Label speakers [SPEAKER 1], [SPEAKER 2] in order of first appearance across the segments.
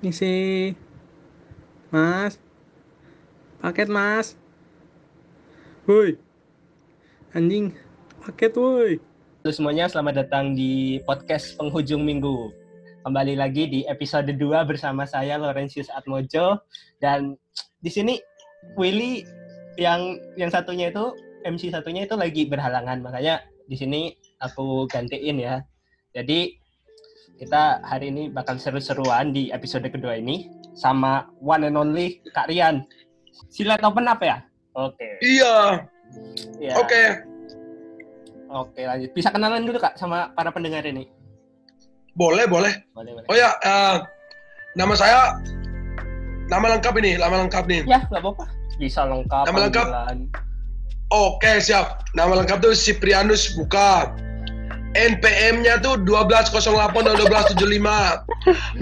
[SPEAKER 1] Misi. Mas. Paket, Mas. Woi. Anjing. Paket, woi.
[SPEAKER 2] Halo semuanya, selamat datang di podcast penghujung minggu. Kembali lagi di episode 2 bersama saya Laurentius Atmojo dan di sini Willy yang yang satunya itu MC satunya itu lagi berhalangan makanya di sini aku gantiin ya. Jadi kita hari ini bakal seru-seruan di episode kedua ini sama one and only Kak Rian. Silat open apa ya? Oke.
[SPEAKER 3] Iya.
[SPEAKER 2] Ya.
[SPEAKER 3] Oke.
[SPEAKER 2] Oke, lanjut. Bisa kenalan dulu Kak sama para pendengar ini.
[SPEAKER 3] Boleh, boleh.
[SPEAKER 2] Boleh, boleh.
[SPEAKER 3] Oh ya, eh, nama saya nama lengkap ini, nama lengkap nih.
[SPEAKER 2] Ya, nggak apa-apa. Bisa lengkap.
[SPEAKER 3] Nama lengkap? Oke, siap. Nama lengkap tuh Siprianus Buka. NPM-nya tuh 1208 dan 1275.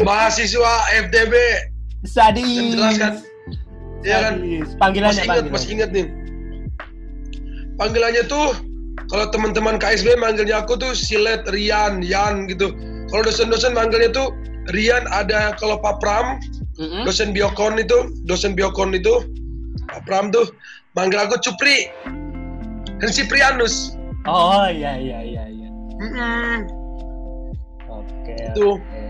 [SPEAKER 3] Mahasiswa FTB.
[SPEAKER 2] Sadis.
[SPEAKER 3] Jelas kan? Iya kan?
[SPEAKER 2] Panggilannya,
[SPEAKER 3] Masih ingat,
[SPEAKER 2] panggilannya.
[SPEAKER 3] masih ingat nih. Panggilannya tuh kalau teman-teman KSB manggilnya aku tuh Silet Rian, Yan gitu. Kalau dosen-dosen manggilnya tuh Rian ada kalau Pak Pram,
[SPEAKER 2] Mm-mm.
[SPEAKER 3] dosen biokon itu, dosen biokon itu, Pak Pram tuh manggil aku Cupri. Dan Siprianus.
[SPEAKER 2] Oh, iya, iya, iya. Iya.
[SPEAKER 3] Mm-mm.
[SPEAKER 2] Oke.
[SPEAKER 3] Itu.
[SPEAKER 2] oke.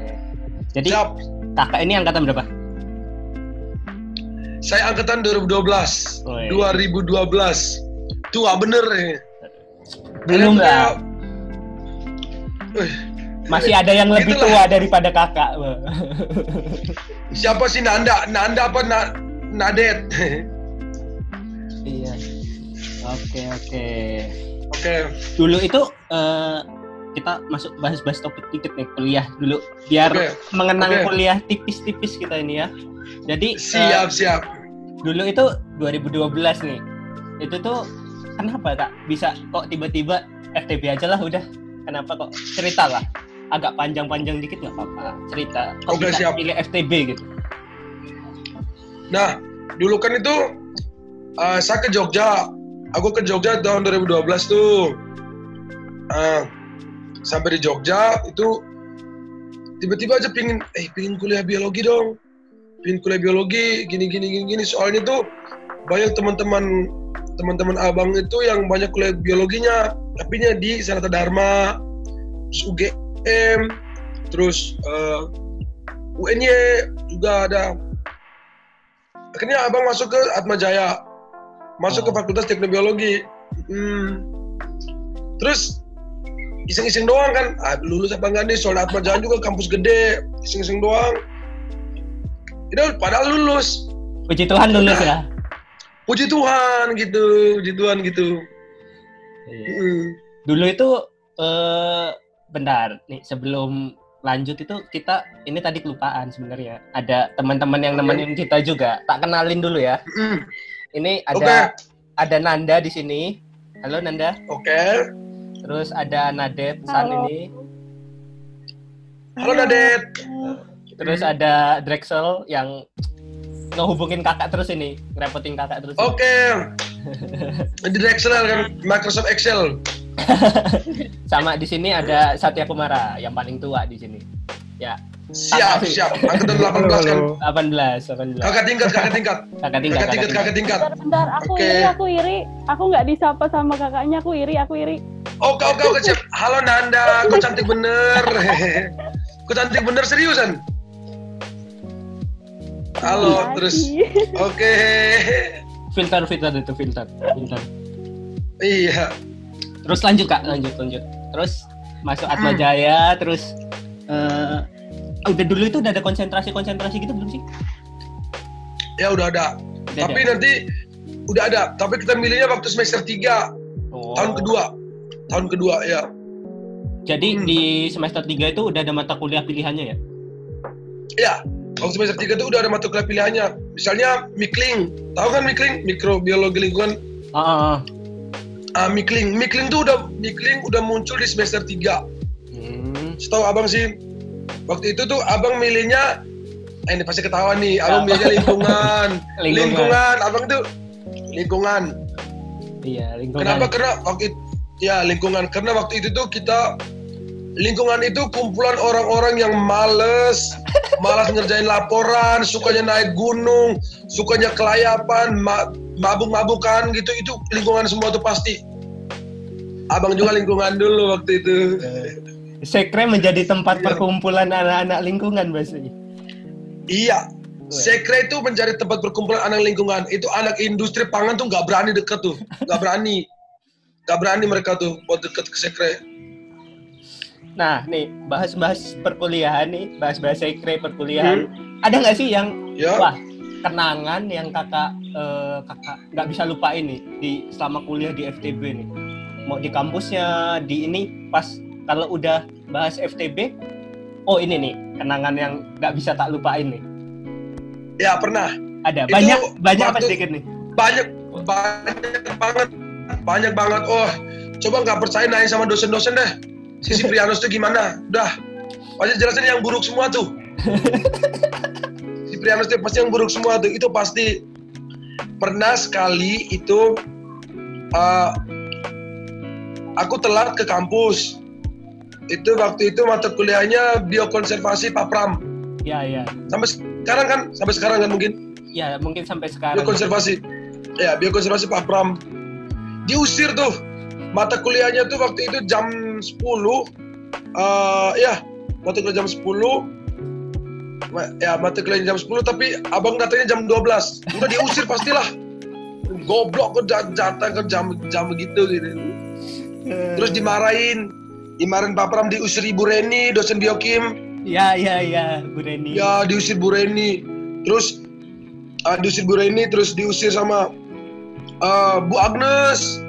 [SPEAKER 2] Jadi,
[SPEAKER 3] Siap.
[SPEAKER 2] kakak ini angkatan berapa?
[SPEAKER 3] Saya angkatan 2012.
[SPEAKER 2] Woi.
[SPEAKER 3] 2012. Tua bener ya.
[SPEAKER 2] Belum lah. Masih ada yang lebih tua
[SPEAKER 3] Itulah.
[SPEAKER 2] daripada kakak.
[SPEAKER 3] Siapa sih Nanda? Nanda apa Na Nadet?
[SPEAKER 2] iya. Oke, oke.
[SPEAKER 3] Oke.
[SPEAKER 2] Dulu itu eh, kita masuk bahas-bahas topik dikit nih kuliah dulu biar
[SPEAKER 3] Oke,
[SPEAKER 2] mengenang
[SPEAKER 3] oke.
[SPEAKER 2] kuliah tipis-tipis kita ini ya. Jadi
[SPEAKER 3] Siap, siap.
[SPEAKER 2] dulu itu 2012 nih. Itu tuh kenapa kak bisa kok tiba-tiba FTB aja lah udah. Kenapa kok cerita lah. Agak panjang-panjang dikit nggak apa-apa cerita. Kok
[SPEAKER 3] Oke,
[SPEAKER 2] bisa
[SPEAKER 3] siap.
[SPEAKER 2] pilih FTB gitu?
[SPEAKER 3] Nah, dulu kan itu eh, saya ke Jogja. Aku ke Jogja tahun 2012 tuh. Eh, sampai di Jogja itu tiba-tiba aja pingin, eh pingin kuliah biologi dong. Pingin kuliah biologi, gini gini gini gini. Soalnya tuh banyak teman-teman teman-teman abang itu yang banyak kuliah biologinya, tapi nya di Sanata Dharma, terus UGM, terus eh, UNY juga ada akhirnya abang masuk ke Atma Jaya masuk ke
[SPEAKER 2] Oh.
[SPEAKER 3] Fakultas Teknobiologi hmm. terus iseng-iseng doang kan ah, lulus apa enggak nih soalnya Atma Jaya juga kampus gede iseng-iseng doang itu padahal lulus
[SPEAKER 2] Puji Tuhan lulus ya.
[SPEAKER 3] puji Tuhan gitu puji Tuhan gitu Hmm.
[SPEAKER 2] Dulu itu eh bentar nih sebelum lanjut itu kita ini tadi kelupaan sebenarnya. Ada teman-teman yang nemenin kita juga. Tak kenalin dulu ya.
[SPEAKER 3] Hmm.
[SPEAKER 2] Ini ada ada Nanda di sini. Halo Nanda.
[SPEAKER 3] oke
[SPEAKER 2] Terus ada Nadet San
[SPEAKER 4] Halo.
[SPEAKER 2] ini.
[SPEAKER 3] halo Nadet
[SPEAKER 2] Terus ada Drexel yang ngehubungin kakak terus ini, ngerepotin kakak terus.
[SPEAKER 3] oke di Excel kan Microsoft Excel
[SPEAKER 2] Sama di sini ada Satya Kumara yang paling tua di sini. Ya,
[SPEAKER 3] siap siap angkatan 18 kan
[SPEAKER 2] 18, 18.
[SPEAKER 3] kakak tingkat kakak tingkat
[SPEAKER 2] Kakak tingkat,
[SPEAKER 3] kakak tingkat kakak tingkat
[SPEAKER 4] Bentar, bentar, aku
[SPEAKER 3] Oke.
[SPEAKER 4] iri, aku iri. Aku nggak disapa sama kakaknya, aku iri, aku iri.
[SPEAKER 3] Oke oke oke siap. Halo Nanda, kau cantik bener. kau cantik bener seriusan. Halo,
[SPEAKER 4] Lagi.
[SPEAKER 3] terus oke.
[SPEAKER 2] Filter, filter itu filter, filter.
[SPEAKER 3] Iya.
[SPEAKER 2] Terus lanjut kak, lanjut, lanjut. Terus masuk Atma Jaya, terus eh udah dulu itu udah ada konsentrasi-konsentrasi gitu belum sih?
[SPEAKER 3] Ya udah ada.
[SPEAKER 2] Udah
[SPEAKER 3] Tapi
[SPEAKER 2] ada?
[SPEAKER 3] nanti udah ada. Tapi kita milihnya waktu semester 3
[SPEAKER 2] Oh.
[SPEAKER 3] tahun kedua. Tahun kedua ya.
[SPEAKER 2] Jadi
[SPEAKER 3] Hmm.
[SPEAKER 2] di semester 3 itu udah ada mata kuliah pilihannya ya?
[SPEAKER 3] Ya. Waktu semester 3 itu udah ada mata kuliah pilihannya. Misalnya Mikling. Tahu kan Mikling? Mikrobiologi lingkungan.
[SPEAKER 2] Ah, ah, ah.
[SPEAKER 3] Ah, Mikling. Mikling tuh udah Mikling udah muncul di semester 3.
[SPEAKER 2] Hmm.
[SPEAKER 3] Setahu abang sih, waktu itu tuh abang milihnya, eh, ini pasti ketawa nih, abang milihnya lingkungan.
[SPEAKER 2] Lingkungan.
[SPEAKER 3] lingkungan, abang tuh lingkungan.
[SPEAKER 2] Iya, lingkungan.
[SPEAKER 3] Kenapa? Karena waktu itu, ya lingkungan. Karena waktu itu tuh kita lingkungan itu kumpulan orang-orang yang males, malas ngerjain laporan, sukanya naik gunung, sukanya kelayapan, ma- mabuk-mabukan gitu, itu lingkungan semua tuh pasti. Abang juga lingkungan dulu waktu itu.
[SPEAKER 2] Sekre menjadi tempat perkumpulan anak-anak lingkungan pasti.
[SPEAKER 3] Iya. Sekre itu mencari tempat perkumpulan anak lingkungan. Itu anak industri pangan tuh nggak berani deket tuh, nggak berani, nggak berani mereka tuh buat deket ke sekre.
[SPEAKER 2] Nah, nih bahas-bahas perkuliahan nih, bahas-bahas sekre perkuliahan. Ada nggak sih yang
[SPEAKER 3] Ya.
[SPEAKER 2] wah kenangan yang kakak eh, kakak nggak bisa lupain nih di selama kuliah di FTB nih? Mau di kampusnya, di ini pas kalau udah bahas FTB, oh ini nih kenangan yang nggak bisa tak lupain nih.
[SPEAKER 3] Ya pernah.
[SPEAKER 2] Ada
[SPEAKER 3] Itu
[SPEAKER 2] banyak banyak apa sedikit nih?
[SPEAKER 3] banyak banyak banget banyak banget. Oh coba nggak percaya nanya sama dosen-dosen deh. Si Siprianus tuh gimana? Udah. Pasti jelasin yang buruk semua tuh. Siprianus tuh pasti yang buruk semua tuh. Itu pasti pernah sekali itu uh, aku telat ke kampus itu waktu itu mata kuliahnya biokonservasi Pak Pram.
[SPEAKER 2] Ya ya.
[SPEAKER 3] Sampai sekarang kan? Sampai sekarang kan mungkin?
[SPEAKER 2] Ya mungkin sampai sekarang.
[SPEAKER 3] biokonservasi ya biokonservasi Pak Pram. Diusir tuh. Mata kuliahnya tuh waktu itu jam 10 eh ya mata kuliah jam 10 Ma- ya mata kuliah jam 10 tapi abang datangnya jam 12 udah diusir pastilah. Goblok kok dat- datang ke jam jam begitu gitu. Terus dimarahin dimarahin Pak Pram diusir Ibu Reni dosen biokim
[SPEAKER 2] Ya ya ya Bu Reni.
[SPEAKER 3] Ya diusir Bu Reni. Terus ah, diusir Bu Reni, terus diusir sama ah, Bu Agnes.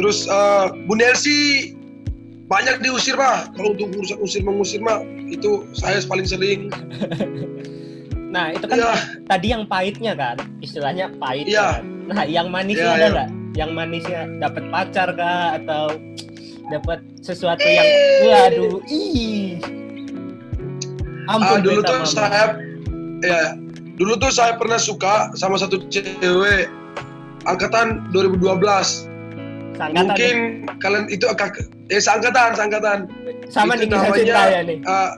[SPEAKER 3] Terus ah, Bu Nelsi. Banyak diusir pak. Kalau untuk urusan usir mengusir mah itu saya paling sering.
[SPEAKER 2] Nah itu kan
[SPEAKER 3] Ya.
[SPEAKER 2] tadi yang pahitnya kan, istilahnya pahit.
[SPEAKER 3] Iya.
[SPEAKER 2] kan? Nah yang
[SPEAKER 3] Iya,
[SPEAKER 2] manisnya ada
[SPEAKER 3] iya.
[SPEAKER 2] nggak? Yang manisnya dapat pacar kah atau dapat sesuatu yang waduh ih
[SPEAKER 3] Ah,
[SPEAKER 2] ampun
[SPEAKER 3] dulu
[SPEAKER 2] minta
[SPEAKER 3] tuh saya ya dulu tuh saya pernah suka sama satu cewek angkatan 2012.
[SPEAKER 2] Seangkatan
[SPEAKER 3] Mungkin kalian itu agak eh seangkatan, seangkatan.
[SPEAKER 2] sama
[SPEAKER 3] itu
[SPEAKER 2] nih
[SPEAKER 3] namanya-
[SPEAKER 2] cinta ya nih.
[SPEAKER 3] Ah,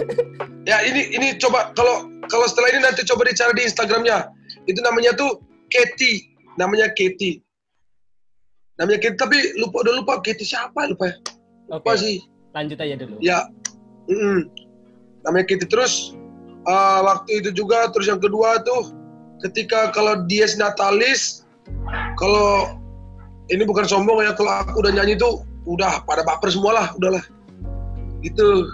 [SPEAKER 3] ya ini ini coba kalau kalau setelah ini nanti coba dicari di Instagramnya. Itu namanya tuh Katy, namanya Katy. Namanya Katy tapi lupa udah lupa Katy siapa lupa ya. Lupa sih.
[SPEAKER 2] lanjut aja dulu.
[SPEAKER 3] Ya. mm-mm. Namanya Katy terus ah, waktu itu juga terus yang kedua tuh ketika kalau Dies Natalis kalau ini bukan sombong ya kalau aku udah nyanyi tuh udah pada baper semua lah udahlah gitu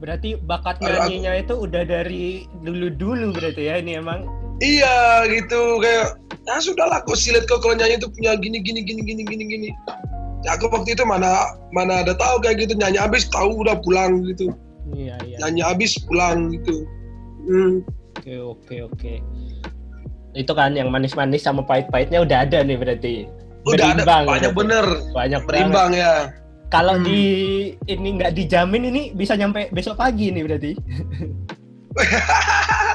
[SPEAKER 2] Berarti bakat nyanyinya itu udah dari dulu-dulu berarti ya ini emang.
[SPEAKER 3] Iya gitu kayak ya sudahlah kok silet kok kalau nyanyi itu punya gini gini gini gini gini gini. Ya aku waktu itu mana mana ada tahu kayak gitu nyanyi habis tahu udah pulang gitu.
[SPEAKER 2] Iya iya.
[SPEAKER 3] Nyanyi habis pulang gitu. Hmm.
[SPEAKER 2] Oke oke oke. Itu kan yang manis-manis sama pahit-pahitnya udah ada nih berarti.
[SPEAKER 3] Udah ada
[SPEAKER 2] Berimbang
[SPEAKER 3] banyak
[SPEAKER 2] berarti.
[SPEAKER 3] bener
[SPEAKER 2] Banyak banget.
[SPEAKER 3] berimbang ya.
[SPEAKER 2] Kalau
[SPEAKER 3] Hmm.
[SPEAKER 2] di ini nggak dijamin ini bisa nyampe besok pagi nih berarti.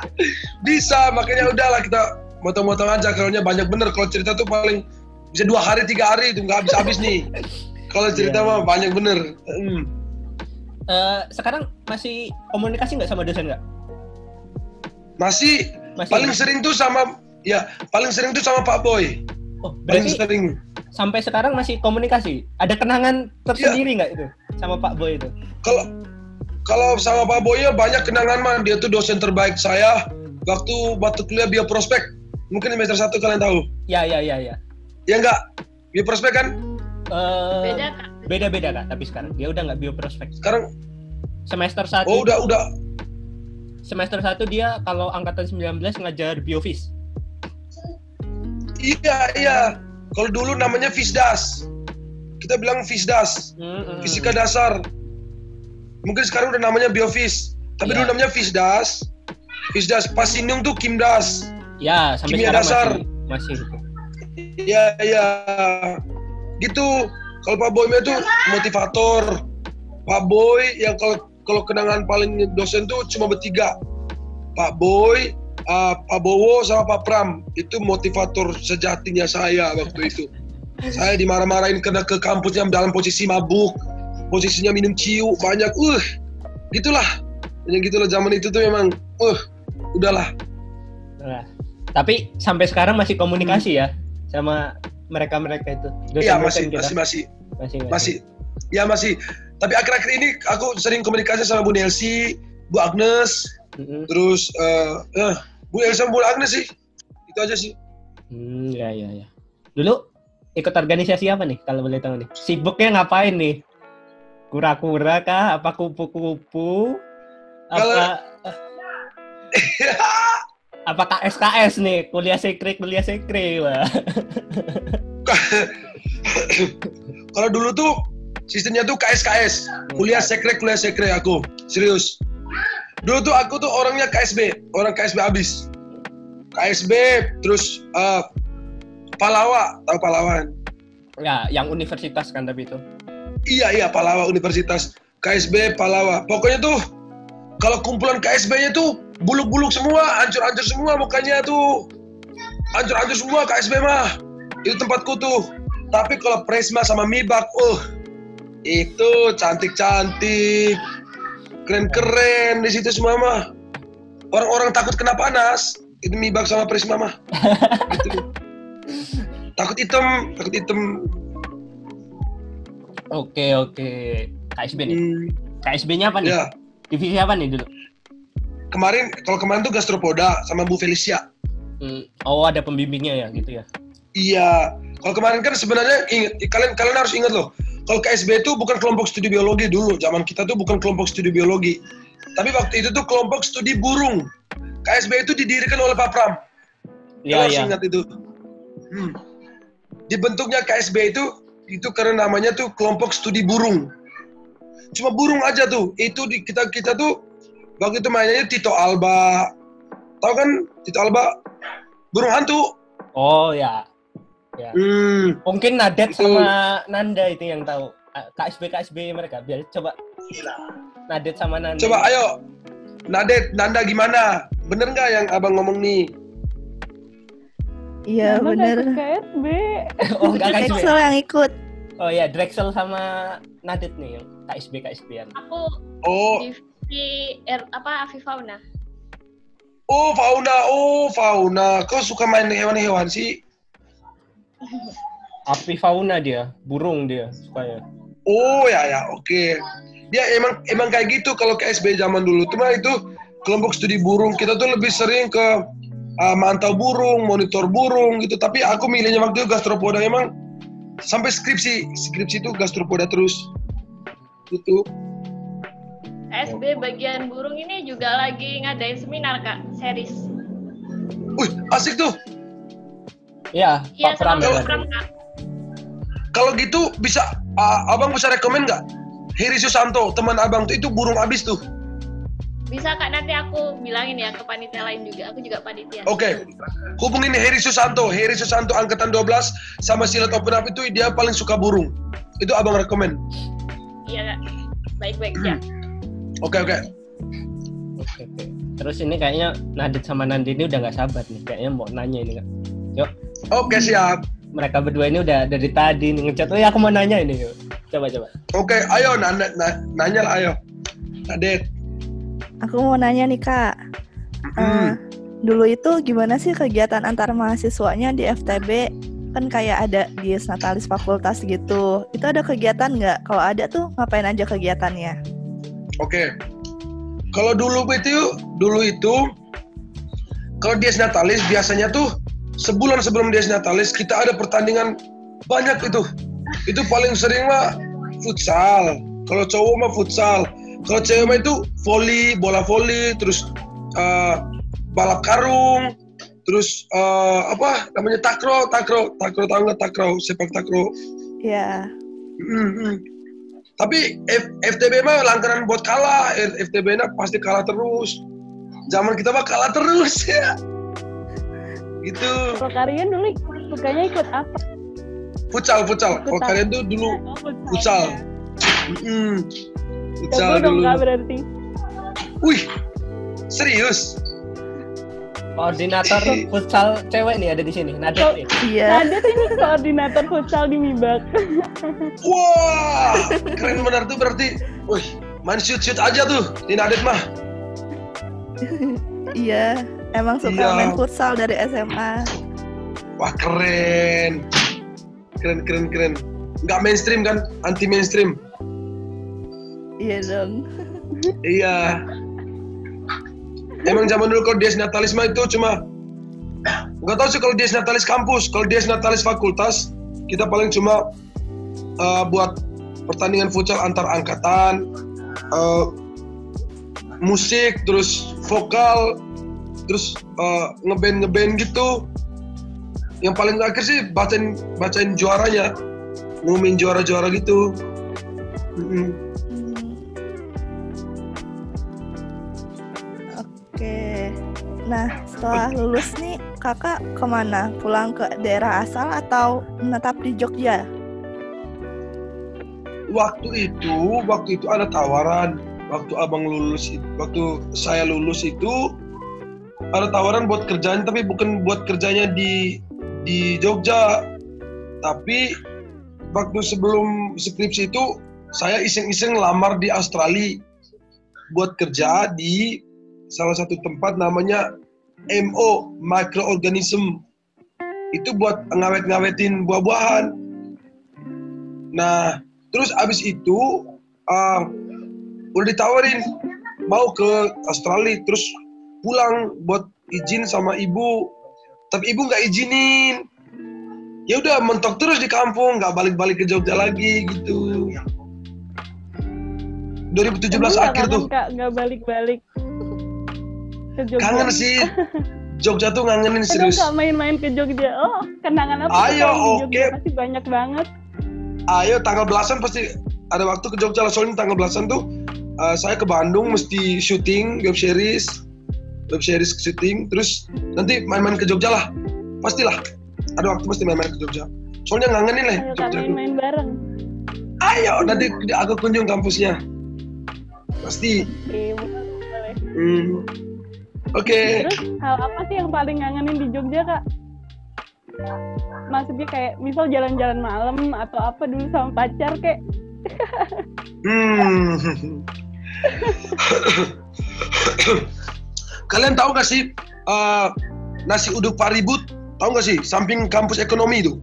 [SPEAKER 3] Bisa makanya udahlah kita motong-motong aja kalau banyak bener kalau cerita tuh paling bisa dua hari tiga hari itu nggak habis habis nih. Kalau cerita
[SPEAKER 2] Iya,
[SPEAKER 3] mah banyak bener. Hmm.
[SPEAKER 2] Eh, sekarang masih komunikasi nggak sama dosen nggak?
[SPEAKER 3] Masih
[SPEAKER 2] Masih.
[SPEAKER 3] paling sering tuh sama ya paling sering tuh sama Pak Boy.
[SPEAKER 2] oh,
[SPEAKER 3] Paling sering.
[SPEAKER 2] sampai sekarang masih komunikasi. Ada kenangan
[SPEAKER 3] Iya.
[SPEAKER 2] tersendiri nggak itu sama Pak Boy itu?
[SPEAKER 3] Kalau kalau sama Pak Boy ya banyak kenangan mah dia tuh dosen terbaik saya waktu waktu kuliah bioprospek. Mungkin semester satu kalian tahu.
[SPEAKER 2] Ya ya ya ya.
[SPEAKER 3] Ya enggak? Bioprospek kan
[SPEAKER 2] Eh,
[SPEAKER 4] Beda kan?
[SPEAKER 2] Beda-beda kak, tapi sekarang dia udah nggak bioprospek.
[SPEAKER 3] sekarang
[SPEAKER 2] Semester satu.
[SPEAKER 3] oh udah udah
[SPEAKER 2] Semester satu dia kalau angkatan 19 ngajar biofis.
[SPEAKER 3] iya iya. Kalau dulu namanya Fisdas. Kita bilang Fisdas,
[SPEAKER 2] Mm-mm.
[SPEAKER 3] fisika dasar. Mungkin sekarang udah namanya biofis. Tapi
[SPEAKER 2] Iya.
[SPEAKER 3] dulu namanya Fisdas. Fisdas pas Sinung tuh Kimdas.
[SPEAKER 2] Ya, sampai
[SPEAKER 3] Kimia
[SPEAKER 2] sekarang
[SPEAKER 3] dasar.
[SPEAKER 2] masih masih itu.
[SPEAKER 3] Iya iya. Gitu. Kalau Pak Boy itu motivator. Pak Boy yang kalau kalau kenangan paling dosen tuh cuma bertiga. Pak Boy, uh, Pak Bowo sama Pak Pram itu motivator sejatinya saya waktu itu. Saya dimarah-marahin karena ke kampusnya dalam posisi mabuk, posisinya minum ciu banyak, uh, gitulah. yang gitu loh zaman itu tuh memang uh udahlah
[SPEAKER 2] Nah, tapi sampai sekarang masih komunikasi ya sama mereka-mereka itu.
[SPEAKER 3] iya
[SPEAKER 2] Dosen-dosen
[SPEAKER 3] masih
[SPEAKER 2] kita.
[SPEAKER 3] masih masih
[SPEAKER 2] masih,
[SPEAKER 3] masih ya masih tapi akhir-akhir ini aku sering komunikasi sama Bu Nelsi Bu Agnes
[SPEAKER 2] Mm-mm.
[SPEAKER 3] terus eh eh, Bu sama Bu Agnes sih itu aja sih
[SPEAKER 2] Hmm, ya ya ya. Dulu ikut organisasi apa nih kalau boleh tahu nih? Sibuknya ngapain nih? Kura-kura kah? Apa kupu-kupu? Apa apa KSKS nih? Kuliah sekre, kuliah sekre. Wah.
[SPEAKER 3] kalau dulu tuh sistemnya tuh KSKS kuliah sekre kuliah sekre aku serius dulu tuh aku tuh orangnya KSB orang KSB abis KSB terus eh, Palawa tahu Palawan
[SPEAKER 2] Ya, yang universitas kan tapi itu.
[SPEAKER 3] Iya iya Palawa Universitas. KSB Palawa pokoknya tuh kalau kumpulan KSB-nya tuh buluk-buluk semua hancur-hancur semua mukanya tuh. Hancur-hancur semua KSB mah. Itu tempatku tuh. Tapi kalau Presma sama Mibak uh itu cantik-cantik. Keren-keren di situ semua mah. Orang-orang takut kena panas itu Mibak sama Presma mah. Gitu. takut hitam takut hitam
[SPEAKER 2] Oke, oke. KSB nih.
[SPEAKER 3] Hmm,
[SPEAKER 2] KSB-nya apa nih?
[SPEAKER 3] ya
[SPEAKER 2] Divisi apa nih dulu?
[SPEAKER 3] kemarin kalau kemarin tuh gastropoda sama Bu Felicia
[SPEAKER 2] Hmm, Oh, ada pembimbingnya ya gitu ya.
[SPEAKER 3] Iya, kalau kemarin kan sebenarnya ingat kalian kalian harus ingat loh. Kalau KSB itu bukan kelompok studi biologi dulu, zaman kita tuh bukan kelompok studi biologi. Tapi waktu itu tuh kelompok studi burung. KSB itu didirikan oleh Pak Pram.
[SPEAKER 2] Iya, iya.
[SPEAKER 3] ingat itu. Hmm. Dibentuknya KSB itu itu karena namanya tuh kelompok studi burung. Cuma burung aja tuh. Itu di kita kita tuh waktu itu mainnya Tito Alba. Tahu kan Tito Alba? Burung hantu.
[SPEAKER 2] Oh, ya.
[SPEAKER 3] Hmm.
[SPEAKER 2] Mungkin Nadet
[SPEAKER 3] Itu-
[SPEAKER 2] sama Nanda itu yang tahu. Ah, KSB KSB mereka. Biar coba Nadet sama Nanda.
[SPEAKER 3] Coba ayo, Nadet, Nanda gimana? Bener nggak yang abang ngomong nih?
[SPEAKER 5] Iya
[SPEAKER 4] ikut KSB.
[SPEAKER 2] Oh, enggak KSB.
[SPEAKER 5] Excel yang ikut.
[SPEAKER 2] Oh ya, Drexel sama Nadet nih yang KSB KSB-an.
[SPEAKER 6] Aku
[SPEAKER 3] Oh,
[SPEAKER 6] di er, apa Avifauna.
[SPEAKER 3] oh fauna, oh fauna. Kau suka main hewan-hewan sih?
[SPEAKER 2] Api fauna dia, burung dia sukanya.
[SPEAKER 3] Oh ya ya, oke. Dia emang emang kayak gitu kalau KSB zaman dulu. Cuma itu kelompok studi burung. Kita tuh lebih sering ke uh, mantau burung, monitor burung gitu. Tapi aku milihnya waktu itu gastropoda emang sampai skripsi. Skripsi itu gastropoda terus. Gitu.
[SPEAKER 6] SB bagian burung ini juga lagi ngadain seminar kak, series.
[SPEAKER 3] Wih, asik tuh.
[SPEAKER 2] Iya,
[SPEAKER 6] Iya
[SPEAKER 2] Pak Pram
[SPEAKER 6] sama
[SPEAKER 2] ya.
[SPEAKER 6] Pak Pram kak.
[SPEAKER 3] Kalau gitu bisa uh, abang bisa rekomen nggak? Heri Susanto, teman abang tuh itu burung abis tuh.
[SPEAKER 6] Bisa kak nanti aku bilangin ya ke panitia lain juga. Aku juga panitia.
[SPEAKER 3] Oke, hubungin Heri Susanto. Heri Susanto angkatan 12 sama Silat Open Up itu dia paling suka burung. Itu abang rekomen.
[SPEAKER 6] Iya kak. Baik-baik ya.
[SPEAKER 3] Oke oke.
[SPEAKER 2] Oke, oke. Terus ini kayaknya Nadit sama Nandi ini udah nggak sabar nih. Kayaknya mau nanya ini kan. Yuk,
[SPEAKER 3] Oke siap.
[SPEAKER 2] mereka berdua ini udah dari tadi nih ngechat. Oh ya, aku mau nanya ini. Yuk. Coba coba.
[SPEAKER 3] Oke, ayo nanya, na- nanya lah ayo. Nadet.
[SPEAKER 5] Aku mau nanya nih kak.
[SPEAKER 3] Hmm.
[SPEAKER 5] dulu itu gimana sih kegiatan antar mahasiswanya di FTB? Kan kayak ada di Natalis Fakultas gitu. Itu ada kegiatan nggak? Kalau ada tuh ngapain aja kegiatannya?
[SPEAKER 3] Oke. Kalau dulu itu, dulu itu, kalau Dies Natalis biasanya tuh sebulan sebelum Dies Natalis kita ada pertandingan banyak itu. Itu paling sering mah futsal. Kalau cowok mah futsal. Kalau cewek mah itu volley, bola volley, terus eh, balap karung, terus eh, apa namanya takro, takro, takro tahu nggak takro, sepak takro.
[SPEAKER 5] Ya,
[SPEAKER 3] Hmm, hmm. Tapi F- FTB mah langganan buat kalah, F- FTB nya pasti kalah terus. Zaman kita mah kalah terus ya. Gitu.
[SPEAKER 4] Kalau kalian dulu sukanya ikut apa?
[SPEAKER 3] Futsal, futsal. Kalau kalian tuh dulu
[SPEAKER 4] Oh,
[SPEAKER 3] futsal.
[SPEAKER 4] ya.
[SPEAKER 3] hmm, futsal
[SPEAKER 4] Jago dong
[SPEAKER 3] dulu.
[SPEAKER 4] kak berarti.
[SPEAKER 3] Wih, serius?
[SPEAKER 2] Koordinator futsal cewek nih ada di sini. Nadit
[SPEAKER 4] Oh.
[SPEAKER 2] nih.
[SPEAKER 5] iya.
[SPEAKER 4] Sih ini koordinator futsal di Mibak.
[SPEAKER 3] Wah, keren benar tuh berarti. Wih, main shoot shoot aja tuh di Nadet mah.
[SPEAKER 5] Iya, emang suka
[SPEAKER 3] Iya.
[SPEAKER 5] main futsal dari SMA.
[SPEAKER 3] Wah keren. Keren keren keren. Nggak mainstream kan? Anti mainstream.
[SPEAKER 5] Iya dong.
[SPEAKER 3] Iya. Emang zaman dulu kalau Dies Natalisme itu cuma nggak tahu sih kalau Dies Natalis kampus, kalau Dies Natalis fakultas kita paling cuma eh, buat pertandingan futsal antar angkatan, eh, musik, terus vokal, terus eh, ngeband ngeband gitu. Yang paling terakhir sih bacain bacain juaranya, ngumumin juara-juara gitu. Mm-mm.
[SPEAKER 5] Hmm. Nah, setelah lulus nih, kakak ke mana? Pulang ke daerah asal atau menetap di Jogja?
[SPEAKER 3] waktu itu waktu itu ada tawaran waktu abang lulus waktu saya lulus itu ada tawaran buat kerjaan tapi bukan buat kerjanya di di Jogja tapi waktu sebelum skripsi itu saya iseng-iseng lamar di Australia buat kerja di salah satu tempat namanya MO microorganism. Itu buat ngawet-ngawetin buah-buahan. Nah terus abis itu uh, udah ditawarin mau ke Australia terus pulang buat izin sama ibu. Tapi ibu nggak izinin. Ya udah mentok terus di kampung nggak balik-balik ke Jogja lagi gitu. 2017
[SPEAKER 4] Emang
[SPEAKER 3] akhir tuh.
[SPEAKER 4] nggak balik-balik ke Jogja.
[SPEAKER 3] kangen sih Jogja tuh ngangenin serius
[SPEAKER 4] nggak main-main ke Jogja. Oh, kenangan apa
[SPEAKER 3] Ayo, oke.
[SPEAKER 4] Pasti banyak banget.
[SPEAKER 3] ayo tanggal belasan pasti ada waktu ke Jogja lah soalnya tanggal belasan tuh uh, saya ke Bandung mesti syuting web series web series syuting terus nanti main-main ke Jogja lah pastilah ada waktu mesti main-main ke Jogja soalnya ngangenin lah
[SPEAKER 4] Ayo
[SPEAKER 3] Jogja
[SPEAKER 4] main-main bareng.
[SPEAKER 3] ayo nanti aku kunjung kampusnya pasti
[SPEAKER 4] Oke, boleh.
[SPEAKER 3] Hmm. Oke
[SPEAKER 4] Terus hal apa sih yang paling ngangenin di Jogja, Kak? Maksudnya kayak misal jalan-jalan malam atau apa dulu sama pacar kayak
[SPEAKER 3] Hmm. Kalian tahu gak sih uh, nasi uduk Pak Ribut? Tahu gak sih samping kampus ekonomi itu?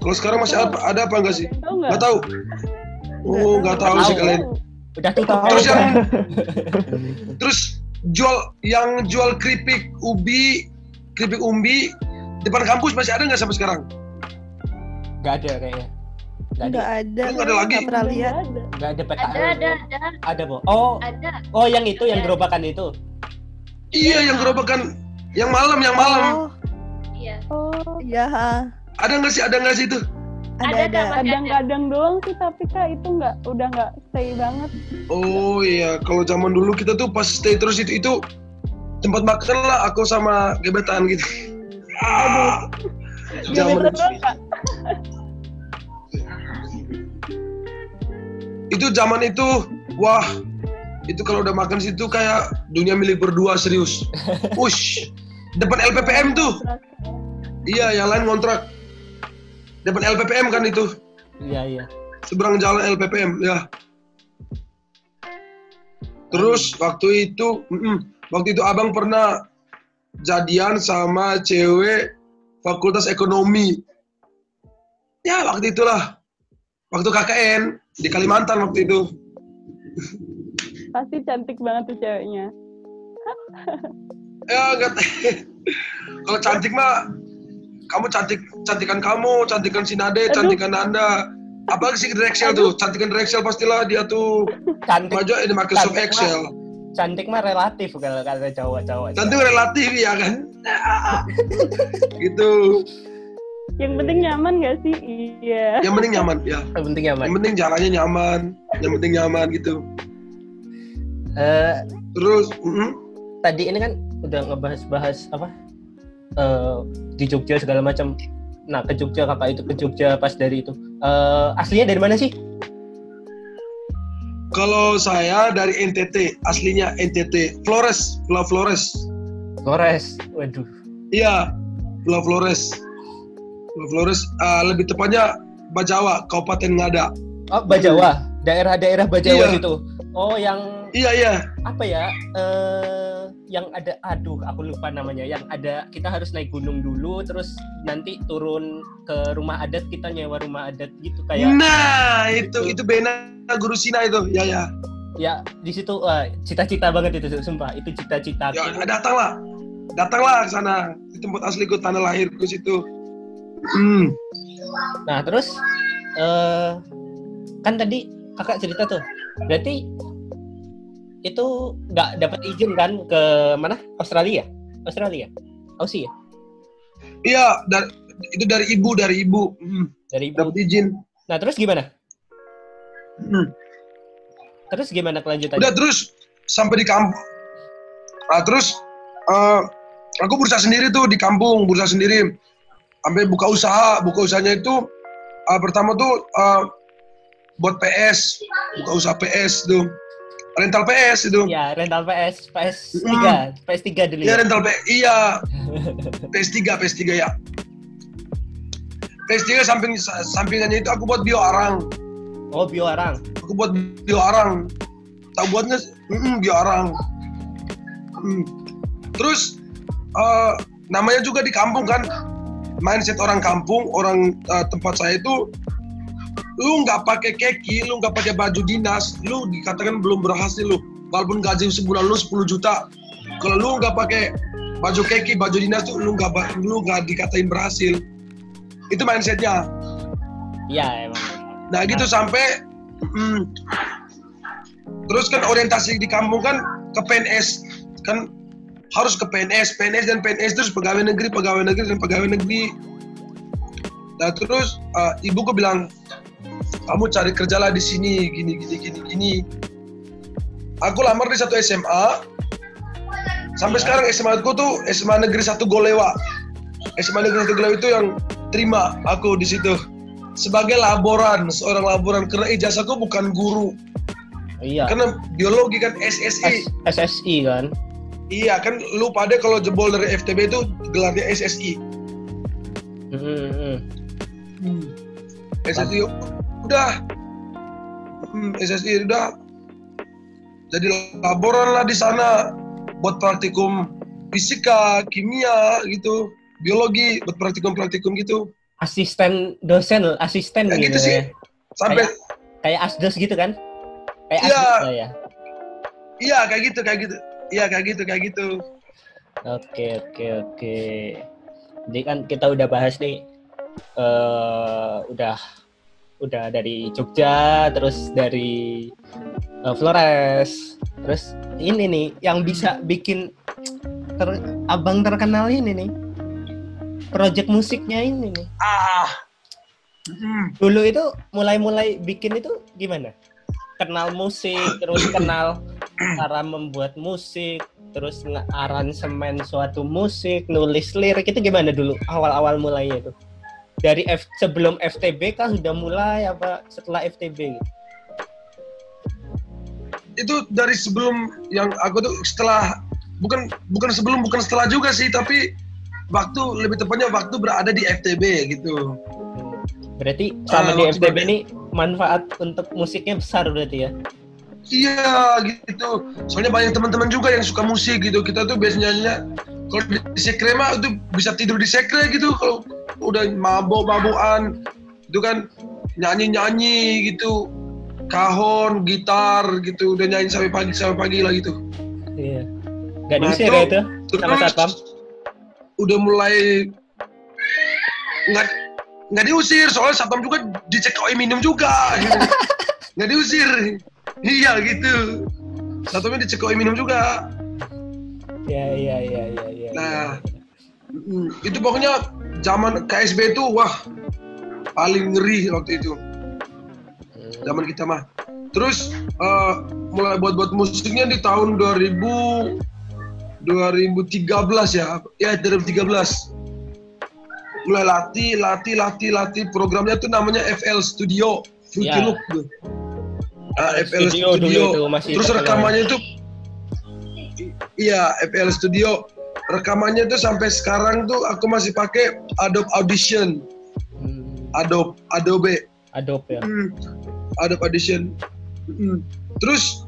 [SPEAKER 3] Kalau sekarang masih ada, ada apa enggak sih?
[SPEAKER 4] tahu nggak?
[SPEAKER 3] Nggak tahu. Oh, nggak tahu sih kalian.
[SPEAKER 2] Udah tutup
[SPEAKER 3] Terus
[SPEAKER 2] kan?
[SPEAKER 3] yang terus jual yang jual keripik ubi, keripik umbi depan kampus masih ada nggak sampai sekarang?
[SPEAKER 2] Nggak ada kayaknya. Nggak ada.
[SPEAKER 5] Nggak ada.
[SPEAKER 3] Nggak ada lagi.
[SPEAKER 5] Nggak pernah lihat.
[SPEAKER 4] ada.
[SPEAKER 2] Nggak ada PKL.
[SPEAKER 6] Ada, ada, ada,
[SPEAKER 2] Ada, Bo. Oh,
[SPEAKER 6] ada.
[SPEAKER 2] oh yang itu, yang gerobakan itu.
[SPEAKER 3] Iya, yang gerobakan yang malam, yang malam.
[SPEAKER 5] Oh,
[SPEAKER 6] Iya.
[SPEAKER 4] Oh,
[SPEAKER 5] iya.
[SPEAKER 3] Ada nggak sih? Ada nggak sih itu?
[SPEAKER 5] Ada
[SPEAKER 6] Ada,
[SPEAKER 4] kadang-kadang doang sih tapi Kak itu nggak udah nggak stay banget.
[SPEAKER 3] Oh iya, kalau zaman dulu kita tuh pas stay terus itu itu tempat makan lah aku sama gebetan gitu. Ah, zaman itu zaman itu wah itu kalau udah makan situ kayak dunia milik berdua serius. Ush, depan LPPM tuh. Iya, yang lain ngontrak. Depan LPPM kan itu,
[SPEAKER 2] Iya, iya.
[SPEAKER 3] seberang jalan LPPM ya. Terus waktu itu, waktu itu abang pernah jadian sama cewek Fakultas Ekonomi. Ya waktu itulah, waktu KKN di Kalimantan waktu itu.
[SPEAKER 4] Pasti cantik banget tuh ceweknya.
[SPEAKER 3] Ya enggak. Kalau cantik mah, kamu cantik, cantikan kamu, cantikan si Nade,
[SPEAKER 4] Aduh.
[SPEAKER 3] cantikan Anda. Apalagi si Rexel tuh, cantikan Rexel pastilah dia tuh
[SPEAKER 2] Cantik,
[SPEAKER 3] maju di Microsoft
[SPEAKER 2] Cantik,
[SPEAKER 3] Excel.
[SPEAKER 2] cantik mah relatif kalau kata cowok-cowok.
[SPEAKER 3] Cantik relatif ya kan? gitu.
[SPEAKER 4] Yang penting nyaman gak sih? Iya.
[SPEAKER 3] Yang penting nyaman ya.
[SPEAKER 2] Yang penting nyaman.
[SPEAKER 3] Yang penting jalannya nyaman. Yang penting nyaman gitu.
[SPEAKER 2] Eh,
[SPEAKER 3] Terus, mm,
[SPEAKER 2] tadi ini kan udah ngebahas-bahas apa eh di Jogja segala macam. Nah ke Jogja kakak itu ke Jogja pas dari itu. Eh aslinya dari mana sih?
[SPEAKER 3] kalau saya dari NTT, aslinya NTT, Flores, Pulau Flores.
[SPEAKER 2] Flores. Waduh.
[SPEAKER 3] Iya, Pulau Flores. Pulau Flores, ah, lebih tepatnya Bajawa, Kabupaten Ngada.
[SPEAKER 2] Oh Bajawa. Daerah-daerah Bajawa
[SPEAKER 3] Iya.
[SPEAKER 2] itu. Oh, yang
[SPEAKER 3] Iya iya.
[SPEAKER 2] apa ya? Eh yang ada aduh, aku lupa namanya. Yang ada kita harus naik gunung dulu terus nanti turun ke rumah adat kita nyewa rumah adat gitu kayak
[SPEAKER 3] Nah itu
[SPEAKER 2] Gitu.
[SPEAKER 3] itu Bena Guru Sina itu. Ya ya.
[SPEAKER 2] ya di situ wah, cita-cita banget itu sumpah. Itu cita-cita.
[SPEAKER 3] Ya datanglah. Datanglah ke sana. Di tempat asliku tanah lahirku situ. Hmm.
[SPEAKER 2] Nah, terus eh kan tadi kakak cerita tuh. Berarti itu nggak dapat izin kan ke mana? Australia? Australia? Aussie ya?
[SPEAKER 3] Iya, dari, itu dari ibu, dari ibu. Hmm,
[SPEAKER 2] Dari ibu.
[SPEAKER 3] dapat izin.
[SPEAKER 2] Nah, terus gimana?
[SPEAKER 3] Hmm.
[SPEAKER 2] Terus gimana kelanjutannya?
[SPEAKER 3] Udah terus sampai di kampung. Nah, terus eh, aku berusaha sendiri tuh di kampung, berusaha sendiri. Sampai buka usaha, buka usahanya itu eh, pertama tuh eh, buat PS, buka usaha PS tuh. Rental PS itu.
[SPEAKER 2] Ya, rental PS, PS3,
[SPEAKER 3] Hmm.
[SPEAKER 2] PS3 dulu
[SPEAKER 3] Iya
[SPEAKER 2] ya.
[SPEAKER 3] rental PS, iya. PS3, PS3 ya. PS3 samping sampingannya itu aku buat bio arang.
[SPEAKER 2] Oh, bio arang.
[SPEAKER 3] Aku buat bio arang. Tahu buatnya mm, bio arang. Mm. Terus eh, namanya juga di kampung kan. Mindset orang kampung, orang eh, tempat saya itu lu nggak pakai keki, lu nggak pakai baju dinas, lu dikatakan belum berhasil lu. Walaupun gaji sebulan lu 10 juta, kalau lu nggak pakai baju keki, baju dinas tuh lu nggak lu nggak dikatain berhasil. Itu mindsetnya.
[SPEAKER 2] Iya, emang.
[SPEAKER 3] Nah gitu sampai mm, terus kan orientasi di kampung kan ke PNS kan harus ke PNS, PNS dan PNS terus pegawai negeri, pegawai negeri dan pegawai negeri. Nah terus uh, ibuku bilang kamu cari kerjalah di sini gini gini gini gini. Aku lamar di satu SMA. Sampai
[SPEAKER 2] Iya.
[SPEAKER 3] sekarang SMA aku tuh SMA Negeri 1 Golewa. SMA Negeri 1 Golewa itu yang terima aku di situ sebagai laboran, seorang laboran karena ijazahku bukan guru.
[SPEAKER 2] Iya.
[SPEAKER 3] Karena biologi kan SSI.
[SPEAKER 2] S- SSI kan.
[SPEAKER 3] Iya kan lu pada kalau jebol dari FTB itu gelarnya SSI.
[SPEAKER 2] Mm-mm.
[SPEAKER 3] SSI udah. Hmm, SSI udah. Jadi laboran lah di sana buat praktikum fisika, kimia gitu, biologi buat praktikum-praktikum gitu.
[SPEAKER 2] Asisten dosen, asisten
[SPEAKER 3] Ya,
[SPEAKER 2] gitu,
[SPEAKER 3] gitu sih.
[SPEAKER 2] ya.
[SPEAKER 3] Sampai
[SPEAKER 2] Kayak asdos gitu kan? Kayak
[SPEAKER 3] Iya.
[SPEAKER 2] asdos ya.
[SPEAKER 3] iya kayak gitu, kayak gitu. Iya kayak gitu, kayak gitu.
[SPEAKER 2] Oke, oke, oke. Jadi kan kita udah bahas nih eh udah udah dari Jogja, terus dari eh, Flores, terus ini nih yang bisa bikin ter- abang terkenal ini nih. Project musiknya ini nih.
[SPEAKER 3] Ah. Hmm.
[SPEAKER 2] Dulu itu mulai-mulai bikin itu gimana? Kenal musik, terus kenal cara membuat musik, terus nge-aransemen suatu musik, nulis lirik itu gimana dulu awal-awal mulainya itu? Dari F, sebelum FTB kah sudah mulai apa setelah FTB gitu?
[SPEAKER 3] itu dari sebelum yang aku tuh setelah bukan bukan sebelum bukan setelah juga sih tapi waktu lebih tepatnya waktu berada di FTB gitu.
[SPEAKER 2] Berarti sama
[SPEAKER 3] Ah,
[SPEAKER 2] di FTB ini manfaat untuk musiknya besar berarti ya?
[SPEAKER 3] iya gitu soalnya banyak teman-teman juga yang suka musik gitu kita tuh biasanya kalau di sekre mah itu bisa tidur di sekre gitu kalau udah mabok-mabokan itu kan nyanyi-nyanyi gitu kahon gitar gitu udah nyanyi sampai pagi sampai pagi lah gitu
[SPEAKER 2] Iya. Gak
[SPEAKER 3] Nah,
[SPEAKER 2] diusir
[SPEAKER 3] itu-
[SPEAKER 2] ya itu sama satpam?
[SPEAKER 3] udah mulai nggak nggak diusir soalnya satpam juga dicek OI minum juga gitu. nggak diusir iya gitu satpamnya dicek OI minum juga
[SPEAKER 2] Iya, iya, iya, iya, iya.
[SPEAKER 3] Nah. Mm, itu pokoknya zaman KSB itu wah paling ngeri waktu itu.
[SPEAKER 2] Hmm.
[SPEAKER 3] zaman kita mah. Terus eh, mulai buat buat musiknya di tahun 2000 2013 ya. Ya 2013 mulai latih latih latih latih. Programnya tuh namanya FL Studio. Fruity
[SPEAKER 2] Ya.
[SPEAKER 3] Loop tuh. Ah, FL
[SPEAKER 2] Studio
[SPEAKER 3] Studio,
[SPEAKER 2] dulu itu masih
[SPEAKER 3] terus rekamannya itu iya FL Studio rekamannya tuh sampai sekarang tuh aku masih pakai Adobe Audition
[SPEAKER 2] Hmm,
[SPEAKER 3] Adobe Adobe
[SPEAKER 2] Adobe ya.
[SPEAKER 3] Hmm, Adobe Audition. Hmm. terus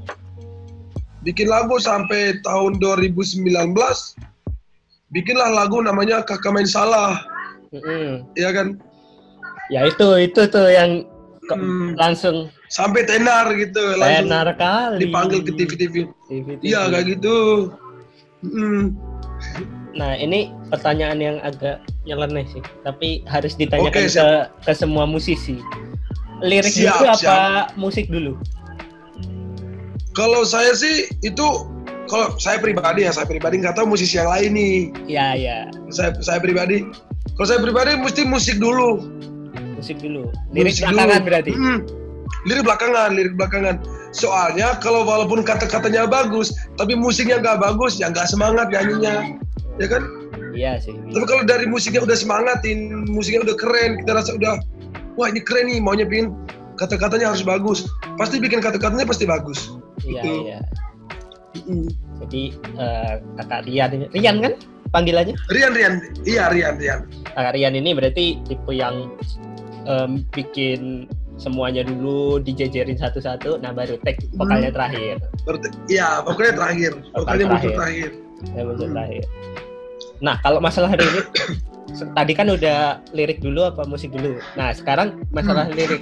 [SPEAKER 3] bikin lagu sampai tahun 2019 bikinlah lagu namanya kakak main salah
[SPEAKER 2] Mm-mm.
[SPEAKER 3] ya kan
[SPEAKER 2] Ya itu itu tuh yang ke-
[SPEAKER 3] Hmm.
[SPEAKER 2] langsung
[SPEAKER 3] sampai tenar gitu langsung
[SPEAKER 2] tenar kali.
[SPEAKER 3] dipanggil ke TV-TV
[SPEAKER 2] TV.
[SPEAKER 3] iya kayak gitu Mm.
[SPEAKER 2] Nah ini pertanyaan yang agak nyeleneh sih, tapi harus ditanyakan
[SPEAKER 3] Oke,
[SPEAKER 2] ke ke semua musisi. Lirik
[SPEAKER 3] Siap,
[SPEAKER 2] dulu apa musik dulu?
[SPEAKER 3] kalau saya sih itu kalau saya pribadi ya saya pribadi nggak tahu musisi yang lain nih
[SPEAKER 2] Ya ya
[SPEAKER 3] saya saya pribadi kalau saya pribadi mesti musik dulu
[SPEAKER 2] musik dulu. Lirik
[SPEAKER 3] Musik
[SPEAKER 2] belakangan
[SPEAKER 3] dulu.
[SPEAKER 2] berarti.
[SPEAKER 3] Mm. lirik belakangan lirik belakangan soalnya kalau walaupun kata-katanya bagus tapi musiknya nggak bagus ya nggak semangat nyanyinya ya kan
[SPEAKER 2] Iya sih.
[SPEAKER 3] tapi kalau dari musiknya udah semangatin musiknya udah keren kita rasa udah wah ini keren nih maunya pingin kata-katanya harus bagus pasti bikin kata-katanya pasti bagus
[SPEAKER 2] Iya
[SPEAKER 3] gitu.
[SPEAKER 2] iya.
[SPEAKER 3] Mm.
[SPEAKER 2] Jadi eh, kakak Rian ini, Rian kan panggilannya?
[SPEAKER 3] Rian Rian iya Rian Rian
[SPEAKER 2] Kakak Rian ini berarti tipe yang em, bikin semuanya dulu dijejerin satu-satu, nah baru tag vokalnya terakhir.
[SPEAKER 3] Berarti- iya pokoknya terakhir pokoknya muncul
[SPEAKER 2] terakhir.
[SPEAKER 3] terakhir
[SPEAKER 2] muncul
[SPEAKER 3] Hmm.
[SPEAKER 2] terakhir. Nah, kalau masalah lirik, tadi kan udah lirik dulu apa musik dulu. Nah, sekarang masalah lirik.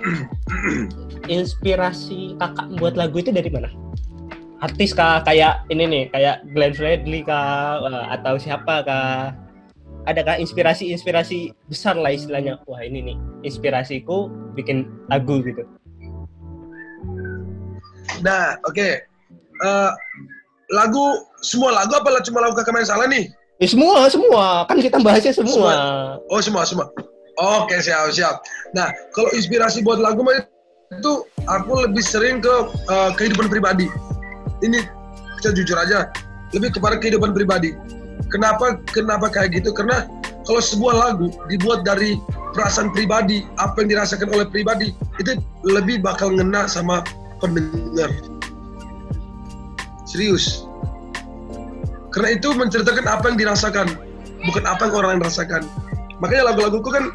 [SPEAKER 2] Inspirasi kakak membuat lagu itu dari mana? Artis kah? Kayak ini nih, kayak Glenn Fredly kah? Atau siapa kah? Adakah inspirasi-inspirasi besar lah istilahnya? Wah ini nih, inspirasiku bikin lagu gitu.
[SPEAKER 3] nah oke Eh, lagu semua lagu apa lah cuma lagu kakak main salah nih
[SPEAKER 2] Ya semua, semua. Kan kita bahasnya semua.
[SPEAKER 3] Oh semua semua. Oke siap siap. Nah kalau inspirasi buat lagu itu aku lebih sering ke eh, kehidupan pribadi. Ini kita jujur aja lebih kepada kehidupan pribadi. Kenapa kenapa kayak gitu? Karena kalau sebuah lagu dibuat dari perasaan pribadi, apa yang dirasakan oleh pribadi itu lebih bakal ngena sama pendengar. Serius. Karena itu menceritakan apa yang dirasakan, bukan apa yang orang lain rasakan. Makanya lagu-laguku kan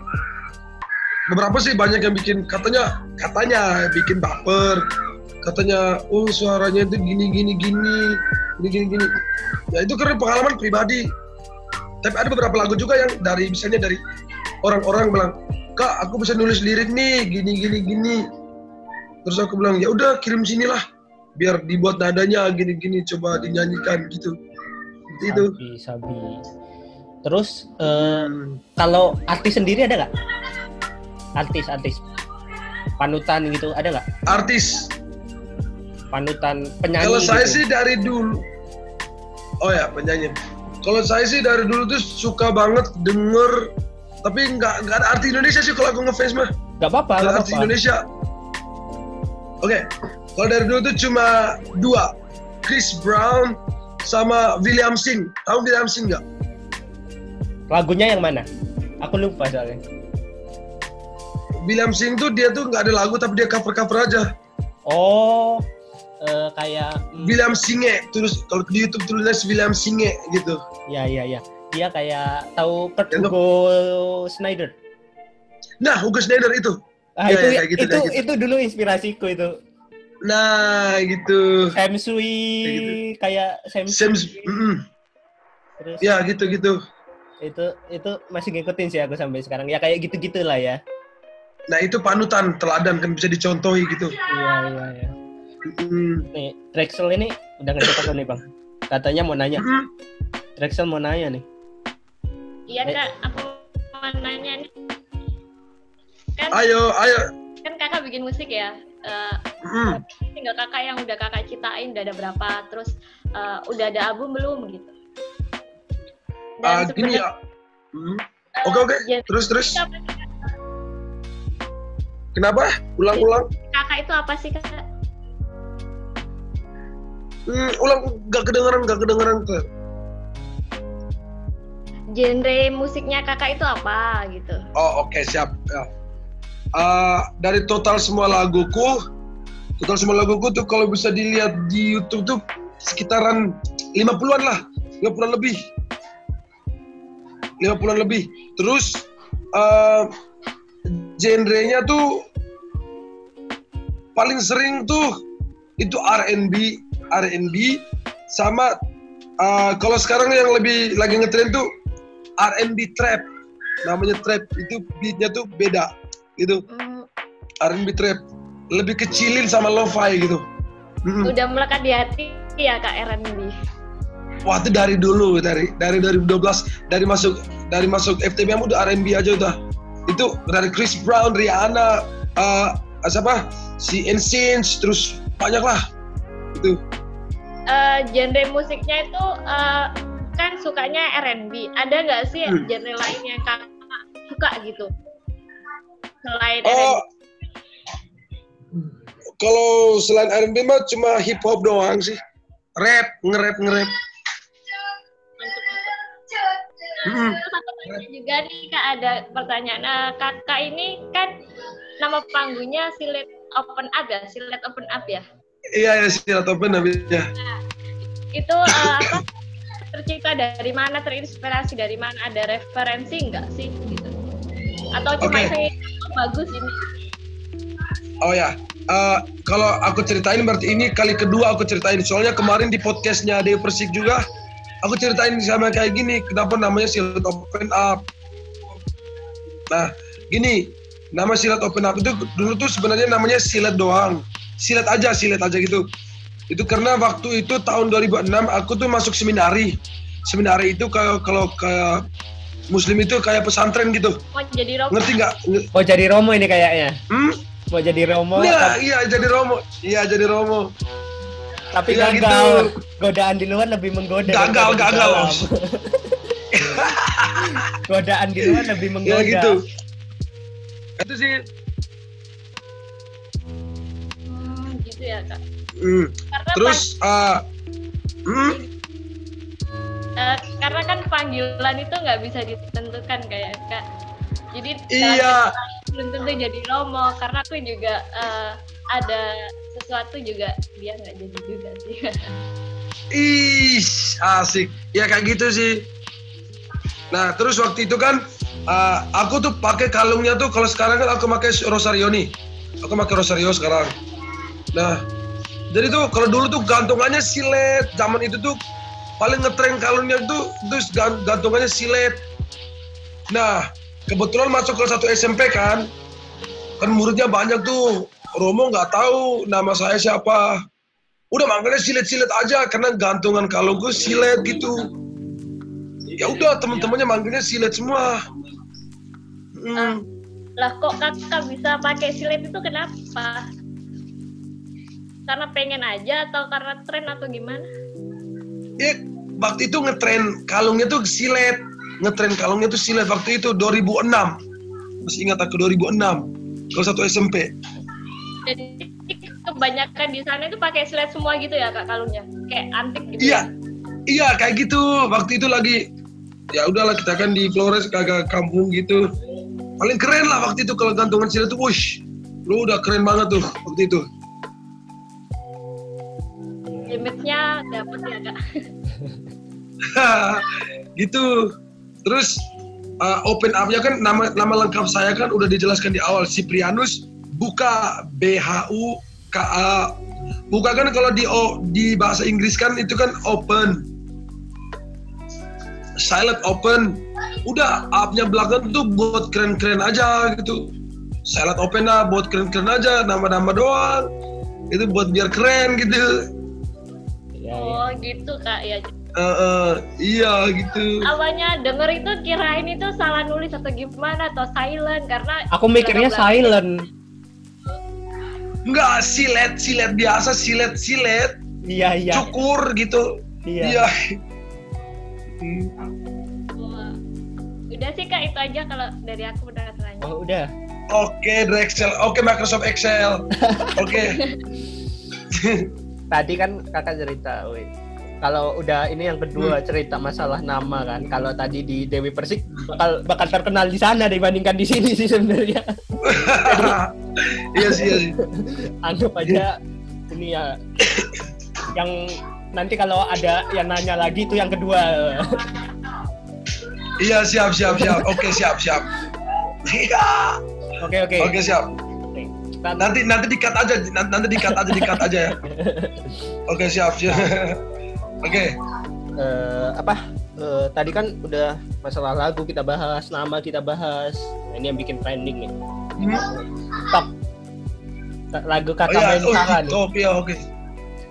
[SPEAKER 3] beberapa sih banyak yang bikin katanya katanya bikin baper, katanya oh suaranya itu gini gini gini gini gini gini. Ya itu karena pengalaman pribadi. Tapi ada beberapa lagu juga yang dari misalnya dari orang-orang bilang, kak aku bisa nulis lirik nih gini gini gini. Terus aku bilang ya udah kirim sinilah biar dibuat nadanya gini-gini coba dinyanyikan gitu. Itu.
[SPEAKER 2] Sabi, sabi. Terus eh, kalau artis sendiri ada nggak? Artis, artis. Panutan gitu, ada nggak?
[SPEAKER 3] Artis.
[SPEAKER 2] Panutan penyanyi
[SPEAKER 3] Kalau saya
[SPEAKER 2] gitu.
[SPEAKER 3] sih dari dulu. Oh ya penyanyi. Kalau saya sih dari dulu tuh suka banget denger tapi nggak nggak ada arti Indonesia sih kalau aku ngefans mah.
[SPEAKER 2] Nggak apa-apa,
[SPEAKER 3] Nggak arti
[SPEAKER 2] apa-apa.
[SPEAKER 3] Indonesia. Oke. Kalau dari dulu tuh cuma dua. Chris Brown sama William Singh. Tahu William Singh nggak?
[SPEAKER 2] Lagunya yang mana? Aku lupa soalnya.
[SPEAKER 3] William Singh tuh dia tuh nggak ada lagu tapi dia cover cover aja.
[SPEAKER 2] Oh, eh, kayak hmm,
[SPEAKER 3] William Singe terus kalau di YouTube tulisnya William Singe gitu.
[SPEAKER 2] ya ya ya. Dia kayak tahu Kurt
[SPEAKER 3] Yang-
[SPEAKER 2] Hugo Snyder.
[SPEAKER 3] Nah, Hugo Schneider itu.
[SPEAKER 2] Ah,
[SPEAKER 3] Iya,
[SPEAKER 2] itu
[SPEAKER 3] kayak gitu,
[SPEAKER 2] itu
[SPEAKER 3] gitu.
[SPEAKER 2] itu dulu inspirasiku itu.
[SPEAKER 3] Nah, gitu.
[SPEAKER 2] Sam Sui
[SPEAKER 3] Kayak
[SPEAKER 2] kayak Sam
[SPEAKER 3] Sam,
[SPEAKER 2] Sui.
[SPEAKER 3] mm,
[SPEAKER 2] Terus
[SPEAKER 3] ya gitu-gitu.
[SPEAKER 2] itu itu masih ngikutin sih aku sampai sekarang. Ya kayak gitu-gitu lah ya.
[SPEAKER 3] Nah itu panutan, teladan kan bisa dicontohi gitu.
[SPEAKER 2] Iya iya iya.
[SPEAKER 3] Mm,
[SPEAKER 2] Nih, Drexel ini udah ngecek aku nih, Bang. Katanya mau nanya.
[SPEAKER 3] mm,
[SPEAKER 2] Drexel mau nanya nih.
[SPEAKER 6] Iya
[SPEAKER 2] Eh.
[SPEAKER 6] kak, aku mau nanya nih. Kan,
[SPEAKER 3] ayo, ayo.
[SPEAKER 6] kan kakak bikin musik ya. Eh,
[SPEAKER 3] Mm,
[SPEAKER 6] tinggal kakak yang udah kakak ciptain udah ada berapa, terus eh, udah ada album belum gitu.
[SPEAKER 3] ah,
[SPEAKER 6] Dan
[SPEAKER 3] gini
[SPEAKER 6] sebenarnya
[SPEAKER 3] ya. Oke oke. Terus terus. Kenapa? Ulang-ulang.
[SPEAKER 6] kakak itu apa sih kak?
[SPEAKER 3] Mm, ulang. Gak kedengeran, gak kedengeran tuh.
[SPEAKER 6] Genre musiknya kakak itu apa gitu?
[SPEAKER 3] Oh oke siap. Ya. Ah, dari total semua laguku, total semua laguku tuh kalau bisa dilihat di YouTube tuh sekitaran 50-an lah, 50-an lebih. 50-an lebih. Terus eh genrenya tuh paling sering tuh itu R&B R&B sama uh, kalau sekarang yang lebih lagi ngetren tuh R&B trap. Namanya trap itu beatnya tuh beda gitu.
[SPEAKER 6] Hmm,
[SPEAKER 3] R&B trap lebih kecilin sama lo-fi gitu. Mm.
[SPEAKER 6] udah melekat di hati ya Kak R&B.
[SPEAKER 3] Wah itu dari dulu dari dari 2012 dari masuk dari masuk FTBM udah R&B aja udah. Itu dari Chris Brown, Rihanna, uh, siapa? Si NSYNC terus banyak lah itu
[SPEAKER 6] Eh, genre musiknya itu eh, kan sukanya R&B. Ada nggak sih
[SPEAKER 3] Hmm.
[SPEAKER 6] genre lain yang kakak suka gitu? Selain
[SPEAKER 3] oh
[SPEAKER 6] R&B.
[SPEAKER 3] kalau selain R&B mah cuma hip hop doang sih rap nge-rap nge-rap Mm.
[SPEAKER 6] Tanya juga nih kak ada pertanyaan Nah, kakak ini kan nama panggungnya Silet Open Up ya Silet Open Up ya
[SPEAKER 3] iya ya apa namanya
[SPEAKER 6] itu eh, apa tercipta dari mana terinspirasi dari mana ada referensi nggak sih gitu atau cuma iseng "Oh, bagus ini
[SPEAKER 3] Oh ya, eh, kalau aku ceritain berarti ini kali kedua aku ceritain. Soalnya kemarin di podcastnya Dewi Persik juga, aku ceritain sama kayak gini, kenapa namanya Silat Open Up. Nah, gini, nama Silat Open Up itu dulu tuh sebenarnya namanya silat doang. Silat aja, silat aja gitu. Itu karena waktu itu tahun 2006 aku tuh masuk seminari. Seminari itu kalau kalau kayak Muslim itu kayak pesantren gitu.
[SPEAKER 6] mau jadi rock
[SPEAKER 3] Ngerti nggak?
[SPEAKER 2] Mau jadi Romo ini kayaknya.
[SPEAKER 3] Hmm?
[SPEAKER 2] Mau jadi Romo,
[SPEAKER 3] Iya, iya jadi Romo. Iya jadi Romo.
[SPEAKER 2] tapi
[SPEAKER 3] iya,
[SPEAKER 2] gagal.
[SPEAKER 3] gitu.
[SPEAKER 2] Godaan di luar lebih menggoda.
[SPEAKER 3] Gagal, gagal.
[SPEAKER 2] Godaan di luar lebih menggoda.
[SPEAKER 3] ya gitu itu sih
[SPEAKER 6] gitu ya kak.
[SPEAKER 3] Hmm.
[SPEAKER 6] karena
[SPEAKER 3] terus uh, hmm,
[SPEAKER 6] Eh, karena kan panggilan itu nggak bisa ditentukan kayak kak. Jadi
[SPEAKER 3] iya.
[SPEAKER 6] belum tentu jadi romo karena aku juga eh, ada sesuatu juga dia nggak jadi juga sih.
[SPEAKER 3] Ih asik. Ya kayak gitu sih. Nah terus waktu itu kan uh, aku tuh pakai kalungnya tuh kalau sekarang kan aku pakai rosario nih. Aku pakai rosario sekarang nah jadi tuh kalau dulu tuh gantungannya silet. Zaman itu tuh paling ngetren kalungnya tuh terus gan- gantungannya silet. Nah kebetulan masuk ke satu SMP kan. Kan muridnya banyak tuh. Romo nggak tahu nama saya siapa. Udah manggilnya silet-silet aja karena gantungan kalungku silet gitu. Ya udah teman-temannya manggilnya silet semua. Hmm.
[SPEAKER 6] lah kok kakak bisa pakai silet itu kenapa karena pengen aja atau karena tren atau gimana?
[SPEAKER 3] Ya waktu itu ngetren kalungnya tuh silet. Ngetren kalungnya tuh silet waktu itu 2006 masih ingat aku 2006 kalau satu SMP
[SPEAKER 6] jadi kebanyakan di sana itu pakai silet semua gitu ya kak kalungnya? Kayak antik gitu
[SPEAKER 3] iya. iya kayak gitu. Waktu itu lagi ya udahlah kita kan di Flores kagak kampung gitu. Paling keren lah waktu itu kalau gantungan silet tuh wush. Lu udah keren banget tuh waktu itu
[SPEAKER 6] image-nya dapet ya kak?
[SPEAKER 3] Gitu. Terus uh, open up-nya kan nama nama lengkap saya kan udah dijelaskan di awal. Ciprianus buka B H U K A. Buka kan kalau di o, di bahasa Inggris kan itu kan open. Silent open. Udah up-nya belakang tuh buat keren-keren aja gitu. Silent open lah buat keren-keren aja nama-nama doang. Itu buat biar keren gitu
[SPEAKER 2] Ya, ya.
[SPEAKER 6] oh gitu kak ya
[SPEAKER 3] Eh, eh, iya gitu
[SPEAKER 6] awalnya denger itu kirain itu salah nulis atau gimana atau silent karena
[SPEAKER 2] Aku mikirnya silent.
[SPEAKER 3] Enggak, silet, silet biasa, silet, silet,
[SPEAKER 2] Iya, iya.
[SPEAKER 3] cukur gitu.
[SPEAKER 2] Iya.
[SPEAKER 3] Iya.
[SPEAKER 6] Wah. udah sih kak itu aja kalau dari aku udah tanya
[SPEAKER 2] Oh, udah.
[SPEAKER 3] Oke, dari Excel. Oke, Microsoft Excel. Oke.
[SPEAKER 2] Tadi kan kakak cerita. Kalau udah ini yang kedua cerita masalah nama kan. Kalau tadi di Dewi Persik bakal bakal terkenal di sana dibandingkan di sini sih sebenarnya.
[SPEAKER 3] iya sih, iya sih.
[SPEAKER 2] Anggap aja ini ya yang nanti kalau ada yang nanya lagi itu yang kedua.
[SPEAKER 3] Iya, siap, siap, siap. Oke, siap, siap. Iya.
[SPEAKER 2] Oke oke.
[SPEAKER 3] Oke, siap. Nanti nanti dikat aja, nanti, nanti dikat aja, dikat aja ya. Oke siap siap. Oke.
[SPEAKER 2] eh, apa eh, tadi kan udah masalah lagu kita bahas nama kita bahas nah, ini yang bikin trending nih
[SPEAKER 3] Hmm.
[SPEAKER 2] top lagu
[SPEAKER 3] Oh
[SPEAKER 2] kakak
[SPEAKER 3] ya,
[SPEAKER 2] main
[SPEAKER 3] oh,
[SPEAKER 2] salah nih
[SPEAKER 3] top ya, oke.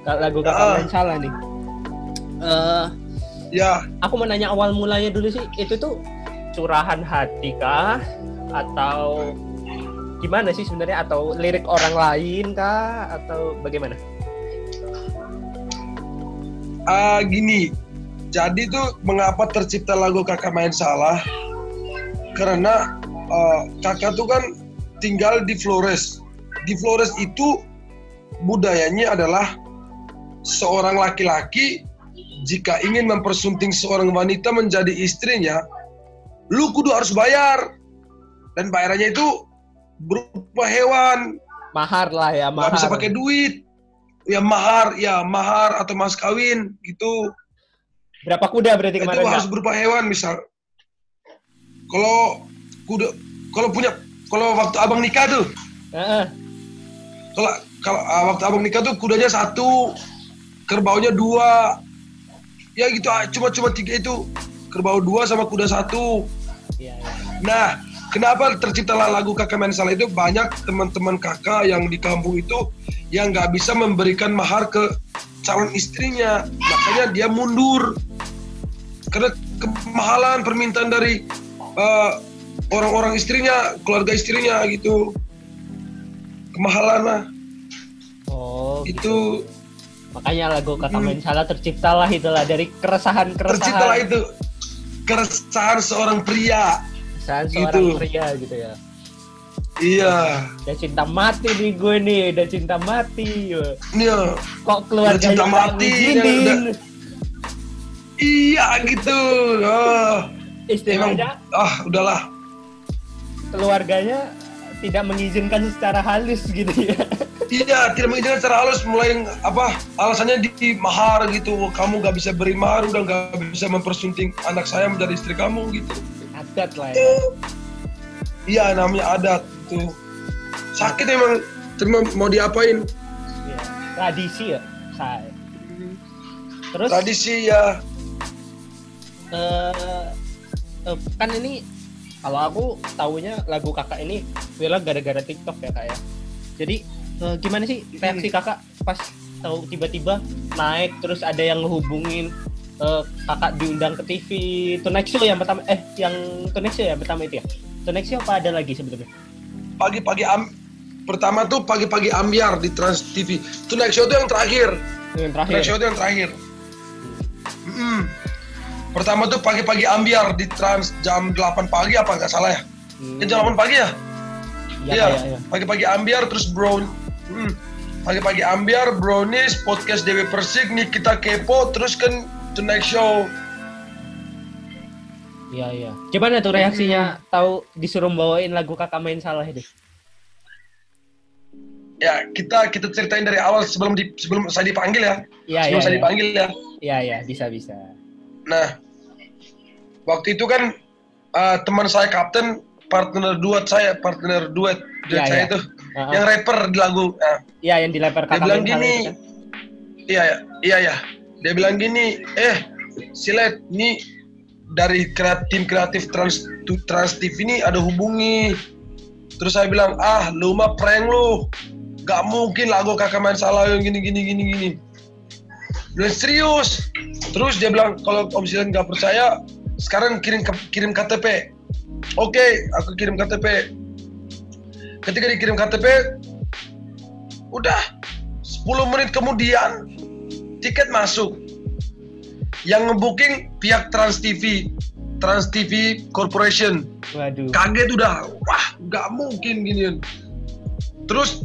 [SPEAKER 2] Ka- lagu kakak
[SPEAKER 3] Ah.
[SPEAKER 2] main salah nih eh
[SPEAKER 3] Ya,
[SPEAKER 2] aku mau nanya awal mulanya dulu sih itu tuh curahan hati kah atau gimana sih sebenarnya atau lirik orang lain kah atau bagaimana
[SPEAKER 3] ah gini. Jadi tuh mengapa tercipta lagu kakak main salah? Karena ah, kakak tuh kan tinggal di Flores. Di Flores itu budayanya adalah seorang laki-laki jika ingin mempersunting seorang wanita menjadi istrinya, lu kudu harus bayar. Dan bayarannya itu berupa hewan,
[SPEAKER 2] mahar lah ya mahar
[SPEAKER 3] bisa pakai duit. Ya mahar, ya mahar atau mas kawin gitu.
[SPEAKER 2] berapa kuda berarti
[SPEAKER 3] Itu
[SPEAKER 2] kemarin
[SPEAKER 3] harus
[SPEAKER 2] Kak?
[SPEAKER 3] berupa hewan misal. Kalau kuda, kalau punya, kalau waktu abang nikah tuh, kalau kalau ah, waktu abang nikah tuh kudanya satu, kerbaunya dua, ya gitu ah, cuma cuma tiga itu, kerbau dua sama kuda satu.
[SPEAKER 2] Iya, iya.
[SPEAKER 3] Nah, kenapa terciptalah lagu kakak main salah itu? Banyak teman-teman kakak yang di kampung itu yang nggak bisa memberikan mahar ke calon istrinya, makanya dia mundur. Karena kemahalan permintaan dari eh, orang-orang istrinya, keluarga istrinya gitu, kemahalan lah.
[SPEAKER 2] Oh gitu.
[SPEAKER 3] itu.
[SPEAKER 2] Makanya lagu kakak
[SPEAKER 3] Hmm.
[SPEAKER 2] main salah terciptalah itulah dari keresahan
[SPEAKER 3] terciptalah
[SPEAKER 2] keresahan
[SPEAKER 3] itu. Keresahan seorang pria,
[SPEAKER 2] seorang
[SPEAKER 3] Gitu.
[SPEAKER 2] pria gitu ya
[SPEAKER 3] iya,
[SPEAKER 2] udah cinta mati nih gue nih udah cinta mati
[SPEAKER 3] iya.
[SPEAKER 2] kok keluarga
[SPEAKER 3] cinta mati, udah- Iya gitu. Oh, emang
[SPEAKER 2] istilahnya
[SPEAKER 3] ah udahlah.
[SPEAKER 2] keluarganya tidak mengizinkan secara halus gitu ya
[SPEAKER 3] Iya, tidak mengizinkan secara halus mulai apa alasannya di mahar gitu. Kamu gak bisa beri mahar, udah gak bisa mempersunting anak saya menjadi istri kamu gitu.
[SPEAKER 2] Adat lah ya
[SPEAKER 3] Iya, namanya adat gitu. Sakit emang, cuma mau diapain?
[SPEAKER 2] Iya. tradisi ya saya terus
[SPEAKER 3] Tradisi ya.
[SPEAKER 2] eh eh, kan ini kalau aku tahunya lagu kakak ini viral gara-gara TikTok ya kak ya. Jadi eh, gimana sih reaksi kakak pas tahu tiba-tiba naik terus ada yang ngehubungin eh, kakak diundang ke TV Tonight Show yang pertama eh yang Tonight Show yang pertama itu ya. Tonight Show apa ada lagi sebenarnya?
[SPEAKER 3] Pagi-pagi am pertama tuh pagi-pagi ambiar di Trans TV. Tonight Show itu yang terakhir.
[SPEAKER 2] Yang terakhir.
[SPEAKER 3] Tonight Show itu yang terakhir. Mm-mm. Pertama tuh pagi-pagi ambiar di Trans jam 8 pagi apa nggak salah ya?
[SPEAKER 2] Hmm.
[SPEAKER 3] Eh, jam 8 pagi ya?
[SPEAKER 2] Iya,
[SPEAKER 3] Iya.
[SPEAKER 2] iya, iya.
[SPEAKER 3] Pagi-pagi ambiar terus brown. Hmm. Pagi-pagi ambiar, brownies, podcast Dewi Persik, Nikita Kepo, terus kan Tonight Show.
[SPEAKER 2] Iya, iya. Gimana tuh reaksinya tahu disuruh bawain lagu kakak main salah itu?
[SPEAKER 3] Ya kita kita ceritain dari awal sebelum di, sebelum saya dipanggil ya.
[SPEAKER 2] Iya, iya.
[SPEAKER 3] sebelum saya
[SPEAKER 2] Iya,
[SPEAKER 3] dipanggil ya.
[SPEAKER 2] iya, iya, bisa, bisa.
[SPEAKER 3] Nah, waktu itu kan uh, teman saya kapten partner duet saya, partner duet duet
[SPEAKER 2] Iya,
[SPEAKER 3] saya
[SPEAKER 2] iya.
[SPEAKER 3] itu
[SPEAKER 2] Heeh.
[SPEAKER 3] yang rapper di lagu. Nah,
[SPEAKER 2] Iya, yang dilempar
[SPEAKER 3] dia
[SPEAKER 2] kakak
[SPEAKER 3] bilang
[SPEAKER 2] main salah
[SPEAKER 3] gini,
[SPEAKER 2] kan?
[SPEAKER 3] iya ya, iya ya. Dia bilang gini, eh Silet, ini dari kreatif, tim kreatif Trans Trans TV ini ada hubungi. Terus saya bilang, ah lu mah prank lu, gak mungkin lagu kakak main salah yang gini gini gini gini. Bilang serius. Terus dia bilang kalau Om Silet nggak percaya, sekarang kirim kirim KTP. Oke, aku kirim KTP. Ketika dikirim KTP, udah 10 menit kemudian tiket masuk. Yang ngebooking pihak Trans TV, Trans TV Corporation.
[SPEAKER 2] Waduh.
[SPEAKER 3] Kaget udah, wah nggak mungkin ginian. Terus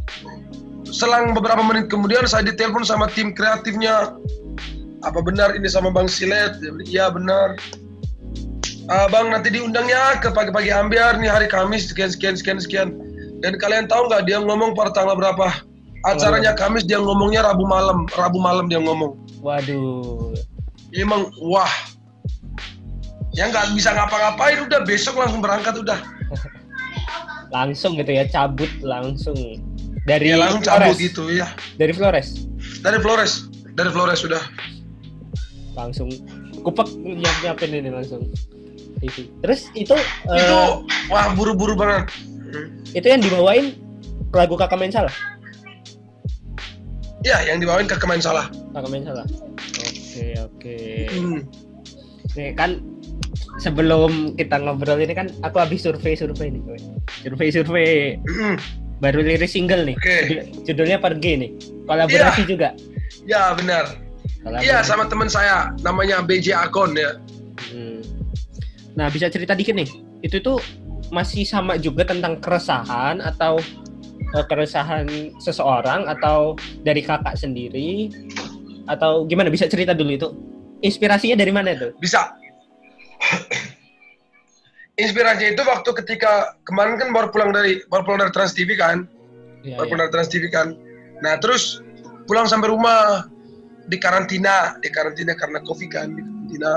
[SPEAKER 3] selang beberapa menit kemudian saya ditelepon sama tim kreatifnya. Apa benar ini sama Bang Silet? Iya benar. "Ah, bang nanti diundangnya ke pagi-pagi ambiar nih hari Kamis sekian sekian sekian sekian. Dan kalian tahu nggak dia ngomong pada tanggal berapa? Acaranya Kamis dia ngomongnya Rabu malam, Rabu malam dia ngomong.
[SPEAKER 2] Waduh.
[SPEAKER 3] Emang wah. Ya nggak bisa ngapa-ngapain udah besok langsung berangkat udah.
[SPEAKER 2] Langsung gitu ya, cabut langsung. Dari
[SPEAKER 3] ya langsung cabut
[SPEAKER 2] Flores.
[SPEAKER 3] gitu ya
[SPEAKER 2] Dari Flores.
[SPEAKER 3] dari Flores dari Flores sudah
[SPEAKER 2] Langsung kupek nyiap nyiapin ini langsung. TV. Terus itu
[SPEAKER 3] itu wah buru-buru banget
[SPEAKER 2] itu yang dibawain lagu kakak main salah.
[SPEAKER 3] Ya yang dibawain ke kemain salah
[SPEAKER 2] Kakak main salah. Oke oke.
[SPEAKER 3] Hmm.
[SPEAKER 2] Nih kan sebelum kita ngobrol ini kan aku habis survei-survei nih. Survei-survei
[SPEAKER 3] Hmm.
[SPEAKER 2] baru liris single nih. Judul- Judulnya Pergi nih. Kolaborasi juga.
[SPEAKER 3] ya benar iya sama teman saya namanya BJ Akon ya
[SPEAKER 2] Hmm. Nah, bisa cerita dikit nih. Itu tuh masih sama juga tentang keresahan atau eh, keresahan seseorang atau dari kakak sendiri? Atau gimana? Bisa cerita dulu itu. Inspirasinya dari mana itu?
[SPEAKER 3] bisa. Inspirasinya itu waktu ketika kemarin kan baru pulang dari baru pulang dari Trans TV kan?
[SPEAKER 2] Iya,
[SPEAKER 3] baru
[SPEAKER 2] iya.
[SPEAKER 3] pulang dari Trans TV kan? Nah terus pulang sampai rumah di karantina di karantina karena covid kan di karantina.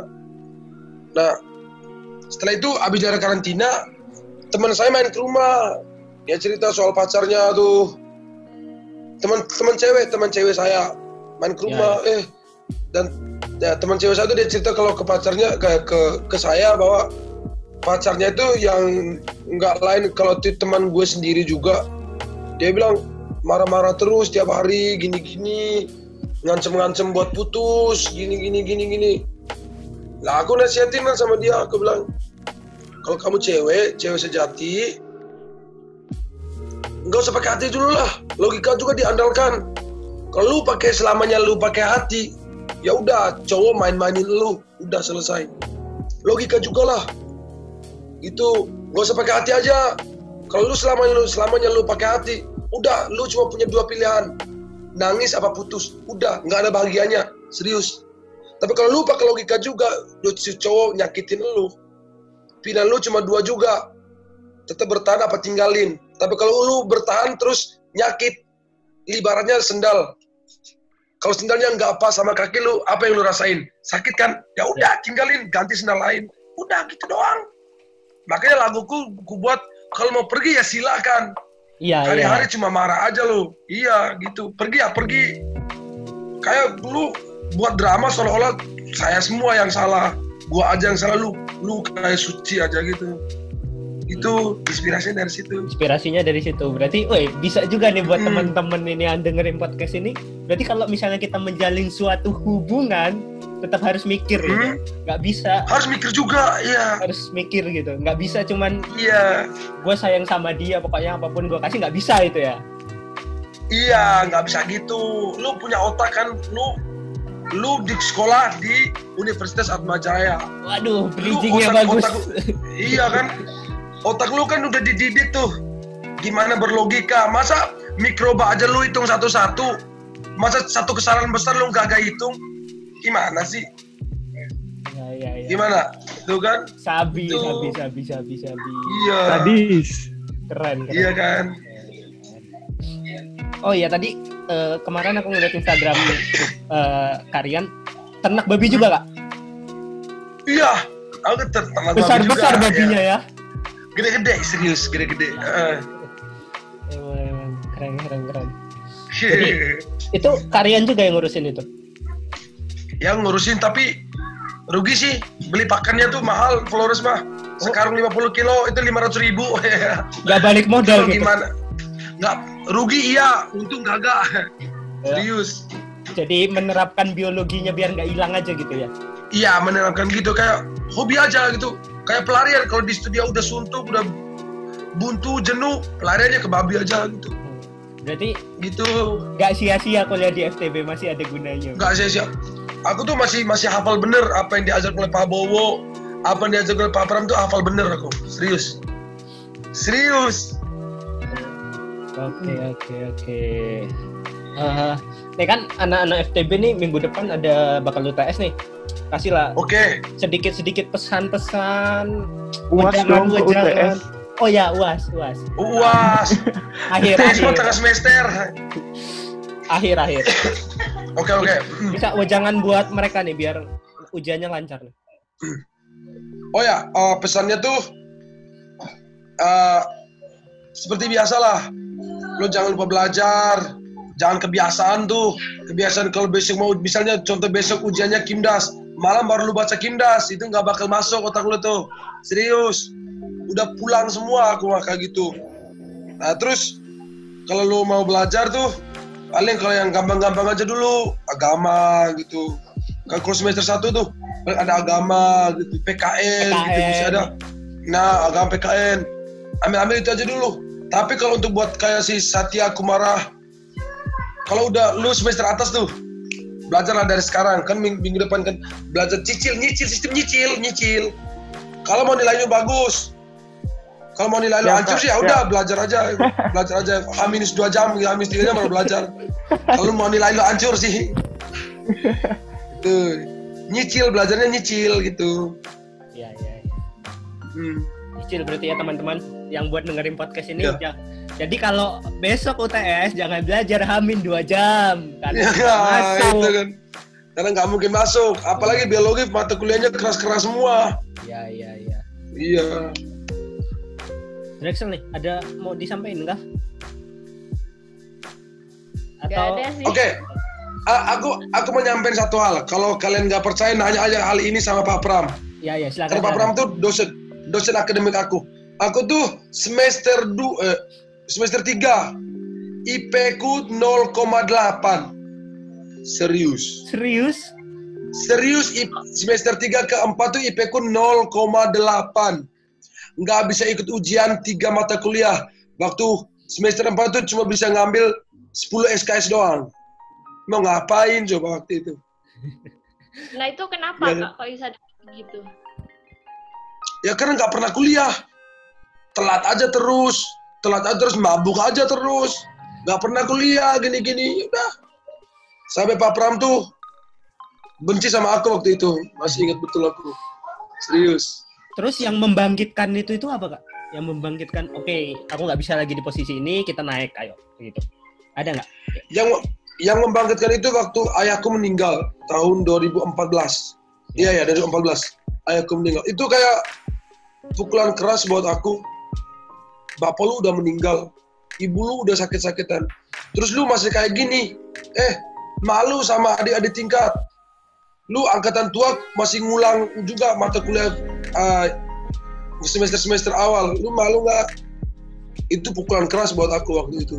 [SPEAKER 3] Nah setelah itu habis dari karantina teman saya main ke rumah dia cerita soal pacarnya tuh. Teman teman cewek teman cewek saya. Main ke
[SPEAKER 2] Ya,
[SPEAKER 3] rumah eh. Dan ya, teman cewek saya tuh dia cerita kalau ke pacarnya ke ke, ke saya bahwa pacarnya itu yang nggak lain kalau itu teman gue sendiri juga. Dia bilang marah-marah terus tiap hari gini-gini ngancem-ngancem buat putus gini gini gini gini. Lah aku nasihatin kan sama dia aku bilang kalau kamu cewek cewek sejati nggak usah pakai hati dulu lah. Logika juga diandalkan. Kalau lu pakai selamanya lu pakai hati ya udah cowok main-mainin lu udah selesai. Logika juga lah. Itu nggak usah pakai hati aja. Kalau lu selamanya lu selamanya lu pakai hati udah lu cuma punya dua pilihan. Nangis apa putus udah nggak ada bahagianya. Serius. Tapi kalau lu pakai logika juga si cowok nyakitin lu. Pilihan lu cuma dua juga. Tetap bertahan apa tinggalin tapi kalau lu bertahan terus nyakit ibaratnya sendal. Kalau sendalnya nggak pas sama kaki lu apa yang lu rasain? Sakit kan? Ya udah tinggalin ganti sendal lain. Udah gitu doang. Makanya laguku ku buat kalau mau pergi ya silakan.
[SPEAKER 2] Iya, iya.
[SPEAKER 3] hari-hari cuma marah aja lu. Iya gitu. Pergi ya pergi. Kayak dulu buat drama seolah-olah saya semua yang salah. Gua aja yang salah lu lu kayak suci aja gitu itu inspirasinya dari situ
[SPEAKER 2] Inspirasinya dari situ. Berarti, woi, bisa juga nih buat
[SPEAKER 3] Hmm.
[SPEAKER 2] teman-teman ini yang dengerin podcast ini. Berarti kalau misalnya kita menjalin suatu hubungan, tetap harus mikir gitu.
[SPEAKER 3] Hmm.
[SPEAKER 2] Nggak bisa
[SPEAKER 3] harus mikir juga iya
[SPEAKER 2] harus mikir gitu. Nggak bisa cuman
[SPEAKER 3] iya
[SPEAKER 2] gue sayang sama dia, pokoknya apa pun gue kasih nggak bisa itu ya.
[SPEAKER 3] iya nggak bisa gitu lu punya otak kan lu lu di sekolah di Universitas Atmajaya
[SPEAKER 2] Waduh, bridgingnya bagus.
[SPEAKER 3] otak- iya kan otak lu kan udah dididik tuh gimana berlogika masa mikroba aja lu hitung satu-satu masa satu kesalahan besar lu gak hitung gimana sih
[SPEAKER 2] Ya, ya, ya.
[SPEAKER 3] gimana tuh kan
[SPEAKER 2] Sabi,
[SPEAKER 3] Itu.
[SPEAKER 2] sabi, sabi, sabi, sabi.
[SPEAKER 3] iya
[SPEAKER 1] Sadis.
[SPEAKER 2] Keren, keren.
[SPEAKER 3] iya kan
[SPEAKER 2] Oh iya tadi eh, kemarin aku ngeliat Instagram eh, Karian ternak babi juga kak.
[SPEAKER 3] iya aku ter- ternak
[SPEAKER 2] Besar
[SPEAKER 3] babi juga,
[SPEAKER 2] besar
[SPEAKER 3] iya.
[SPEAKER 2] babinya ya.
[SPEAKER 3] Gede-gede serius gede-gede Eh.
[SPEAKER 2] Emang, emang keren keren keren. Itu Karian juga yang ngurusin itu.
[SPEAKER 3] yang ngurusin tapi rugi sih beli pakannya tuh mahal Flores mah sekarang 50 kilo itu 500 ribu
[SPEAKER 2] Gak balik modal gitu.
[SPEAKER 3] gimana nggak rugi iya untung kagak
[SPEAKER 2] Ya.
[SPEAKER 3] serius
[SPEAKER 2] Jadi menerapkan biologinya biar nggak hilang aja gitu ya.
[SPEAKER 3] iya menerapkan gitu kayak hobi aja gitu kayak pelarian kalau di studio udah suntuk udah buntu jenuh pelariannya ke babi aja gitu.
[SPEAKER 2] Berarti
[SPEAKER 3] gitu.
[SPEAKER 2] nggak sia-sia kuliah di FTB masih ada gunanya.
[SPEAKER 3] nggak sia-sia. Aku tuh masih masih hafal bener apa yang diajar oleh Pak Bowo apa yang diajar oleh Pak Pram tuh hafal bener aku. Serius. Serius.
[SPEAKER 2] Oke oke oke. Eh, nih kan anak-anak FTB nih minggu depan ada bakal UTS nih. Kasihlah
[SPEAKER 3] oke
[SPEAKER 2] sedikit-sedikit pesan-pesan.
[SPEAKER 1] Uas dong ke. UTS.
[SPEAKER 2] Oh ya, uas, uas.
[SPEAKER 3] uas
[SPEAKER 2] Akhir,
[SPEAKER 3] tes
[SPEAKER 2] akhir,
[SPEAKER 3] tengah semester
[SPEAKER 2] akhir, akhir.
[SPEAKER 3] oke oke
[SPEAKER 2] Bisa wejangan buat mereka nih biar ujiannya lancar nih.
[SPEAKER 3] oh ya eh, pesannya tuh eh, seperti biasa lah lo jangan lupa belajar jangan kebiasaan tuh. Kebiasaan kalau besok mau misalnya contoh besok ujiannya kimdas malam baru lu baca kimdas itu nggak bakal masuk otak lu tuh. Serius. Udah pulang semua aku mah kayak gitu. Nah terus kalau lu mau belajar tuh paling kalau yang gampang-gampang aja dulu. Agama gitu. Kalau kalau semester satu tuh ada agama gitu. PKN, gitu.
[SPEAKER 2] PKN.
[SPEAKER 3] bisa ada. Nah agama PKN ambil ambil itu aja dulu. Tapi kalau untuk buat kayak si Satya Kumara kalau udah lu semester atas tuh belajarlah dari sekarang. Kan ming- minggu depan kan belajar cicil nyicil sistem nyicil nyicil. Kalau mau nilainya bagus kalau mau nilai lu hancur sih ya udah belajar aja belajar aja. H minus dua jam ya minus tiga jam baru belajar. Kalau mau nilai lu hancur sih. Itu. Nyicil belajarnya nyicil gitu.
[SPEAKER 2] Iya, iya, iya.
[SPEAKER 3] hmm.
[SPEAKER 2] Cicil berarti ya teman-teman yang buat dengerin podcast ini.
[SPEAKER 3] Iya.
[SPEAKER 2] ya. Jadi kalau besok UTS jangan belajar hamin dua jam karena
[SPEAKER 3] ya
[SPEAKER 2] masuk.
[SPEAKER 3] itu kan karena nggak mungkin masuk apalagi biologi mata kuliahnya keras-keras semua
[SPEAKER 2] Iya, iya, iya.
[SPEAKER 3] iya
[SPEAKER 2] Drexel nih, ada mau disampaikan enggak?
[SPEAKER 6] Gak
[SPEAKER 2] Atau
[SPEAKER 6] ada sih.
[SPEAKER 3] Oke, A- aku aku mau nyampein satu hal. Kalau kalian nggak percaya, nanya aja hal ini sama Pak Pram.
[SPEAKER 2] ya ya silakan.
[SPEAKER 3] Karena Pak Pram tuh dosen dosen akademik aku. Aku tuh semester du, eh, semester 3 IP ku 0,8. Serius.
[SPEAKER 2] Serius?
[SPEAKER 3] Serius IP semester 3 ke 4 tuh IP ku 0,8. Nggak bisa ikut ujian tiga mata kuliah. Waktu semester 4 tuh cuma bisa ngambil 10 SKS doang. Mau ngapain coba waktu itu?
[SPEAKER 6] Nah itu kenapa
[SPEAKER 3] Iya.
[SPEAKER 6] kak kok bisa gitu?
[SPEAKER 3] Ya karena nggak pernah kuliah. Telat aja terus. Telat aja terus, mabuk aja terus. Nggak pernah kuliah, gini-gini. Udah. Sampai Pak Pram tuh benci sama aku waktu itu. Masih ingat betul aku. Serius.
[SPEAKER 2] Terus yang membangkitkan itu itu apa kak? Yang membangkitkan, oke, aku nggak bisa lagi di posisi ini, kita naik, ayo, gitu. Ada nggak?
[SPEAKER 3] Yang yang membangkitkan itu waktu ayahku meninggal tahun 2014. Iya ya, dari 2014. Ayahku meninggal. Itu kayak pukulan keras buat aku. Bapak lu udah meninggal. Ibu lu udah sakit-sakitan. Terus lu masih kayak gini. Eh, malu sama adik-adik tingkat. Lu angkatan tua masih ngulang juga mata kuliah uh, semester-semester awal. Lu malu nggak? Itu pukulan keras buat aku waktu itu.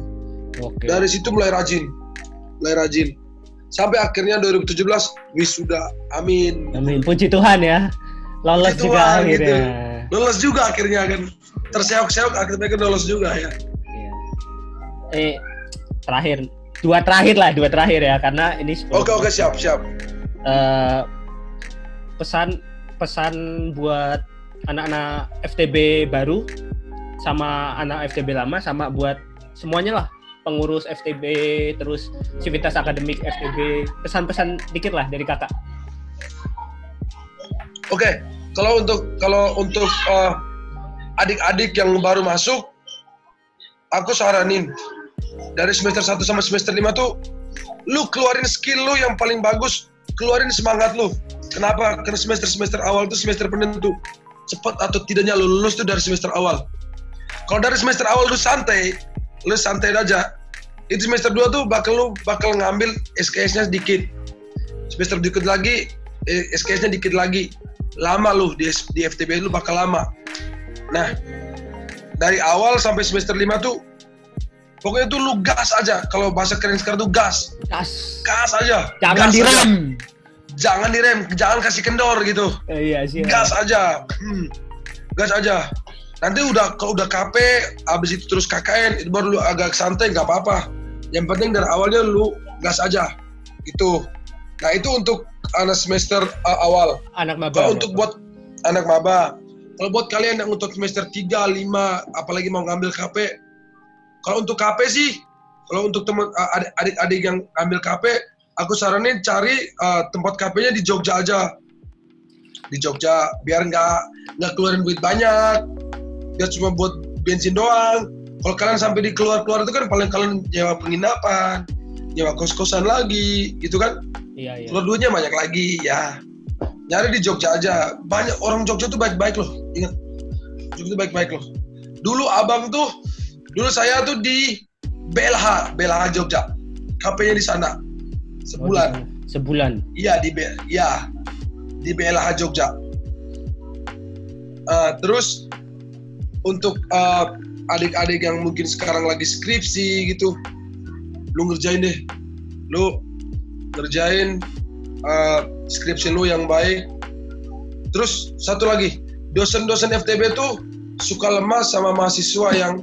[SPEAKER 2] Oke.
[SPEAKER 3] Dari situ mulai rajin, mulai rajin. Sampai akhirnya 2017 wisuda. Amin.
[SPEAKER 2] Amin. Puji Tuhan ya. Lolos juga
[SPEAKER 3] Tuhan,
[SPEAKER 2] akhirnya.
[SPEAKER 3] gitu. Lolos juga akhirnya kan. Terseok-seok akhirnya kan lolos juga ya.
[SPEAKER 2] Iya. Eh, terakhir. Dua terakhir lah, dua terakhir ya. Karena ini 10
[SPEAKER 3] Oke oke siap siap.
[SPEAKER 2] eh, pesan pesan buat anak-anak FTB baru sama anak FTB lama sama buat semuanya lah pengurus FTB terus civitas akademik FTB pesan-pesan dikit lah dari kakak
[SPEAKER 3] Oke, kalau untuk kalau untuk eh, adik-adik yang baru masuk, aku saranin dari semester 1 sampai semester 5 tuh lu keluarin skill lu yang paling bagus, keluarin semangat lu. Kenapa? Karena semester-semester awal tuh semester penentu. Cepat atau tidaknya lu lulus tuh dari semester awal. Kalau dari semester awal lu santai, lu santai aja. Itu semester 2 tuh bakal lu bakal ngambil SKS-nya sedikit. Semester dikit lagi eh, SKS-nya dikit lagi lama lu di, di FTB lu bakal lama. Nah, dari awal sampai semester 5 tuh pokoknya tuh lu gas aja. Kalau bahasa keren sekarang tuh gas.
[SPEAKER 2] gas
[SPEAKER 3] Gas aja.
[SPEAKER 2] jangan
[SPEAKER 3] Gas aja.
[SPEAKER 2] direm
[SPEAKER 3] Jangan direm, jangan kasih kendor gitu.
[SPEAKER 2] Eh, iya sih
[SPEAKER 3] Gas aja. Hmm. Gas aja. Nanti udah kalau udah KP, abis itu terus KKN, itu baru lu agak santai nggak apa-apa. Yang penting dari awalnya lu gas aja. Gitu. Nah, itu untuk anak semester uh, awal.
[SPEAKER 2] anak maba
[SPEAKER 3] Kalau untuk buat anak maba, kalau buat kalian yang untuk semester 3, 5, apalagi mau ngambil KP, kalau untuk KP sih, kalau untuk teman adik- adik-adik yang ambil KP, aku saranin cari uh, tempat KP-nya di Jogja aja. Di Jogja, biar nggak nggak keluarin duit banyak, biar cuma buat bensin doang. Kalau kalian sampai di keluar-keluar itu kan paling kalian nyewa penginapan, nyewa kos-kosan lagi, gitu kan?
[SPEAKER 2] iya iya
[SPEAKER 3] keluar duitnya banyak lagi ya nyari di Jogja aja banyak orang Jogja tuh baik-baik loh ingat Jogja tuh baik-baik loh dulu abang tuh dulu saya tuh di BLH, BLH Jogja. KP-nya di sana. Sebulan.
[SPEAKER 2] Oh, sebulan.
[SPEAKER 3] Iya di B, ya di BLH Jogja. Eh, terus untuk eh, adik-adik yang mungkin sekarang lagi skripsi gitu, lu ngerjain deh, lu ngerjain eh, skripsi lu yang baik. Terus satu lagi, dosen-dosen FTB tuh suka lemah sama mahasiswa yang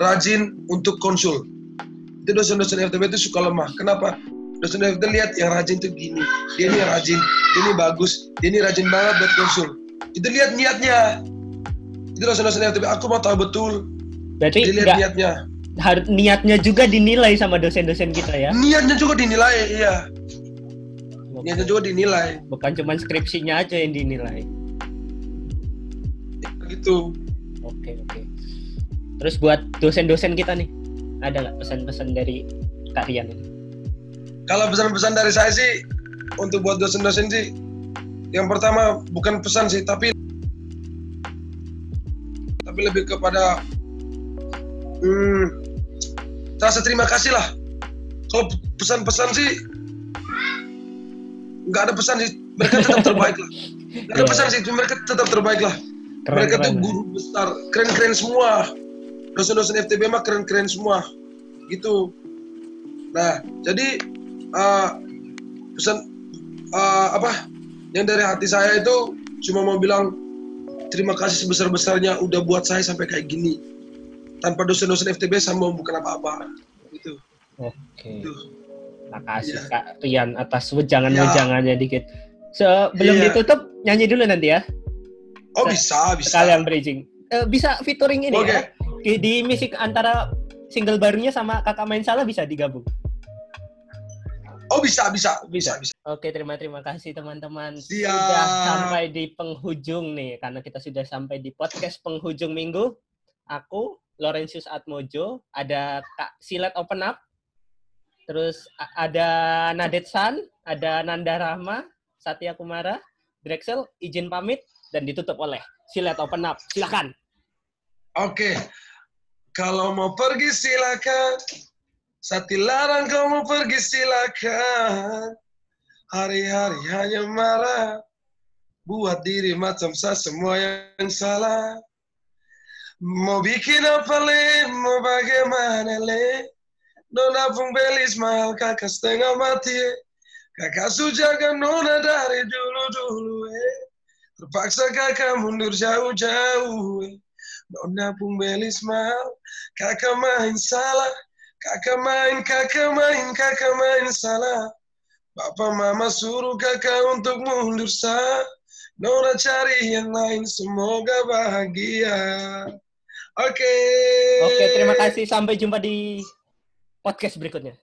[SPEAKER 3] rajin untuk konsul. Itu dosen-dosen FTB itu suka lemah. Kenapa? Dosen FTB lihat yang rajin tuh gini, dia ini rajin, dia ini bagus, dia ini rajin banget buat konsul. Itu lihat niatnya. Itu dosen-dosen FTB. Aku mau tahu betul.
[SPEAKER 2] Berarti
[SPEAKER 3] Dilihat
[SPEAKER 2] nggak
[SPEAKER 3] niatnya.
[SPEAKER 2] Har- niatnya juga dinilai sama dosen-dosen kita ya.
[SPEAKER 3] Niatnya juga dinilai, iya. Niatnya juga dinilai.
[SPEAKER 2] Bukan cuma skripsinya aja yang dinilai.
[SPEAKER 3] Gitu.
[SPEAKER 2] Oke, oke. Terus buat dosen-dosen kita nih, ada nggak pesan-pesan dari Kak Rian?
[SPEAKER 3] Kalau pesan-pesan dari saya sih untuk buat dosen-dosen sih yang pertama bukan pesan sih tapi tapi lebih kepada hmm, rasa terima kasih lah. Kalau pesan-pesan sih nggak ada pesan sih mereka tetap terbaik lah. Nggak ada
[SPEAKER 2] Iya.
[SPEAKER 3] pesan sih mereka tetap terbaik lah. mereka tuh
[SPEAKER 2] Keren-keren.
[SPEAKER 3] guru besar, keren-keren semua. Dosen-dosen FTB mah keren-keren semua. Gitu. Nah, jadi uh, pesan uh, apa yang dari hati saya itu cuma mau bilang terima kasih sebesar-besarnya udah buat saya sampai kayak gini. Tanpa dosen-dosen FTB saya mau bukan apa-apa. Gitu.
[SPEAKER 2] Oke.
[SPEAKER 3] Gitu.
[SPEAKER 2] Makasih
[SPEAKER 3] Iya.
[SPEAKER 2] Kak Rian atas wejangan-wejangannya dikit. Sebelum
[SPEAKER 3] Iya.
[SPEAKER 2] ditutup nyanyi dulu nanti ya.
[SPEAKER 3] Oh
[SPEAKER 2] Se-
[SPEAKER 3] bisa, bisa.
[SPEAKER 2] Sekalian bridging. Eh, bisa featuring ini
[SPEAKER 3] Oke.
[SPEAKER 2] ya. Di, di musik antara single barunya sama Kakak Main Salah bisa digabung.
[SPEAKER 3] Oh bisa, bisa, bisa, bisa.
[SPEAKER 2] Oke, terima terima kasih teman-teman.
[SPEAKER 3] Siap.
[SPEAKER 2] Sudah sampai di penghujung nih karena kita sudah sampai di podcast penghujung minggu. Aku Laurentius Atmojo, ada Kak Silat Open Up. Terus ada Nadet San, ada Nanda Rahma, Satya Kumara, Drexel izin pamit dan ditutup oleh Silat Open Up. Silakan.
[SPEAKER 3] Oke, kalau mau pergi silakan. Sati larang kau mau pergi silakan. Hari-hari hanya marah. Buat diri macam saya semua yang salah. Mau bikin apa le, mau bagaimana le. Nona pun belis mahal kakak setengah mati eh. Kakak sujaga nona dari dulu-dulu eh. Terpaksa kakak mundur jauh-jauh eh. Nona pun belis mahal, kakak main salah, kakak main, kakak main, kakak main salah. Papa mama suruh kakak untuk mundur sah. Nona cari yang lain, semoga bahagia. Oke.
[SPEAKER 2] Oke, terima kasih. Sampai jumpa di podcast berikutnya.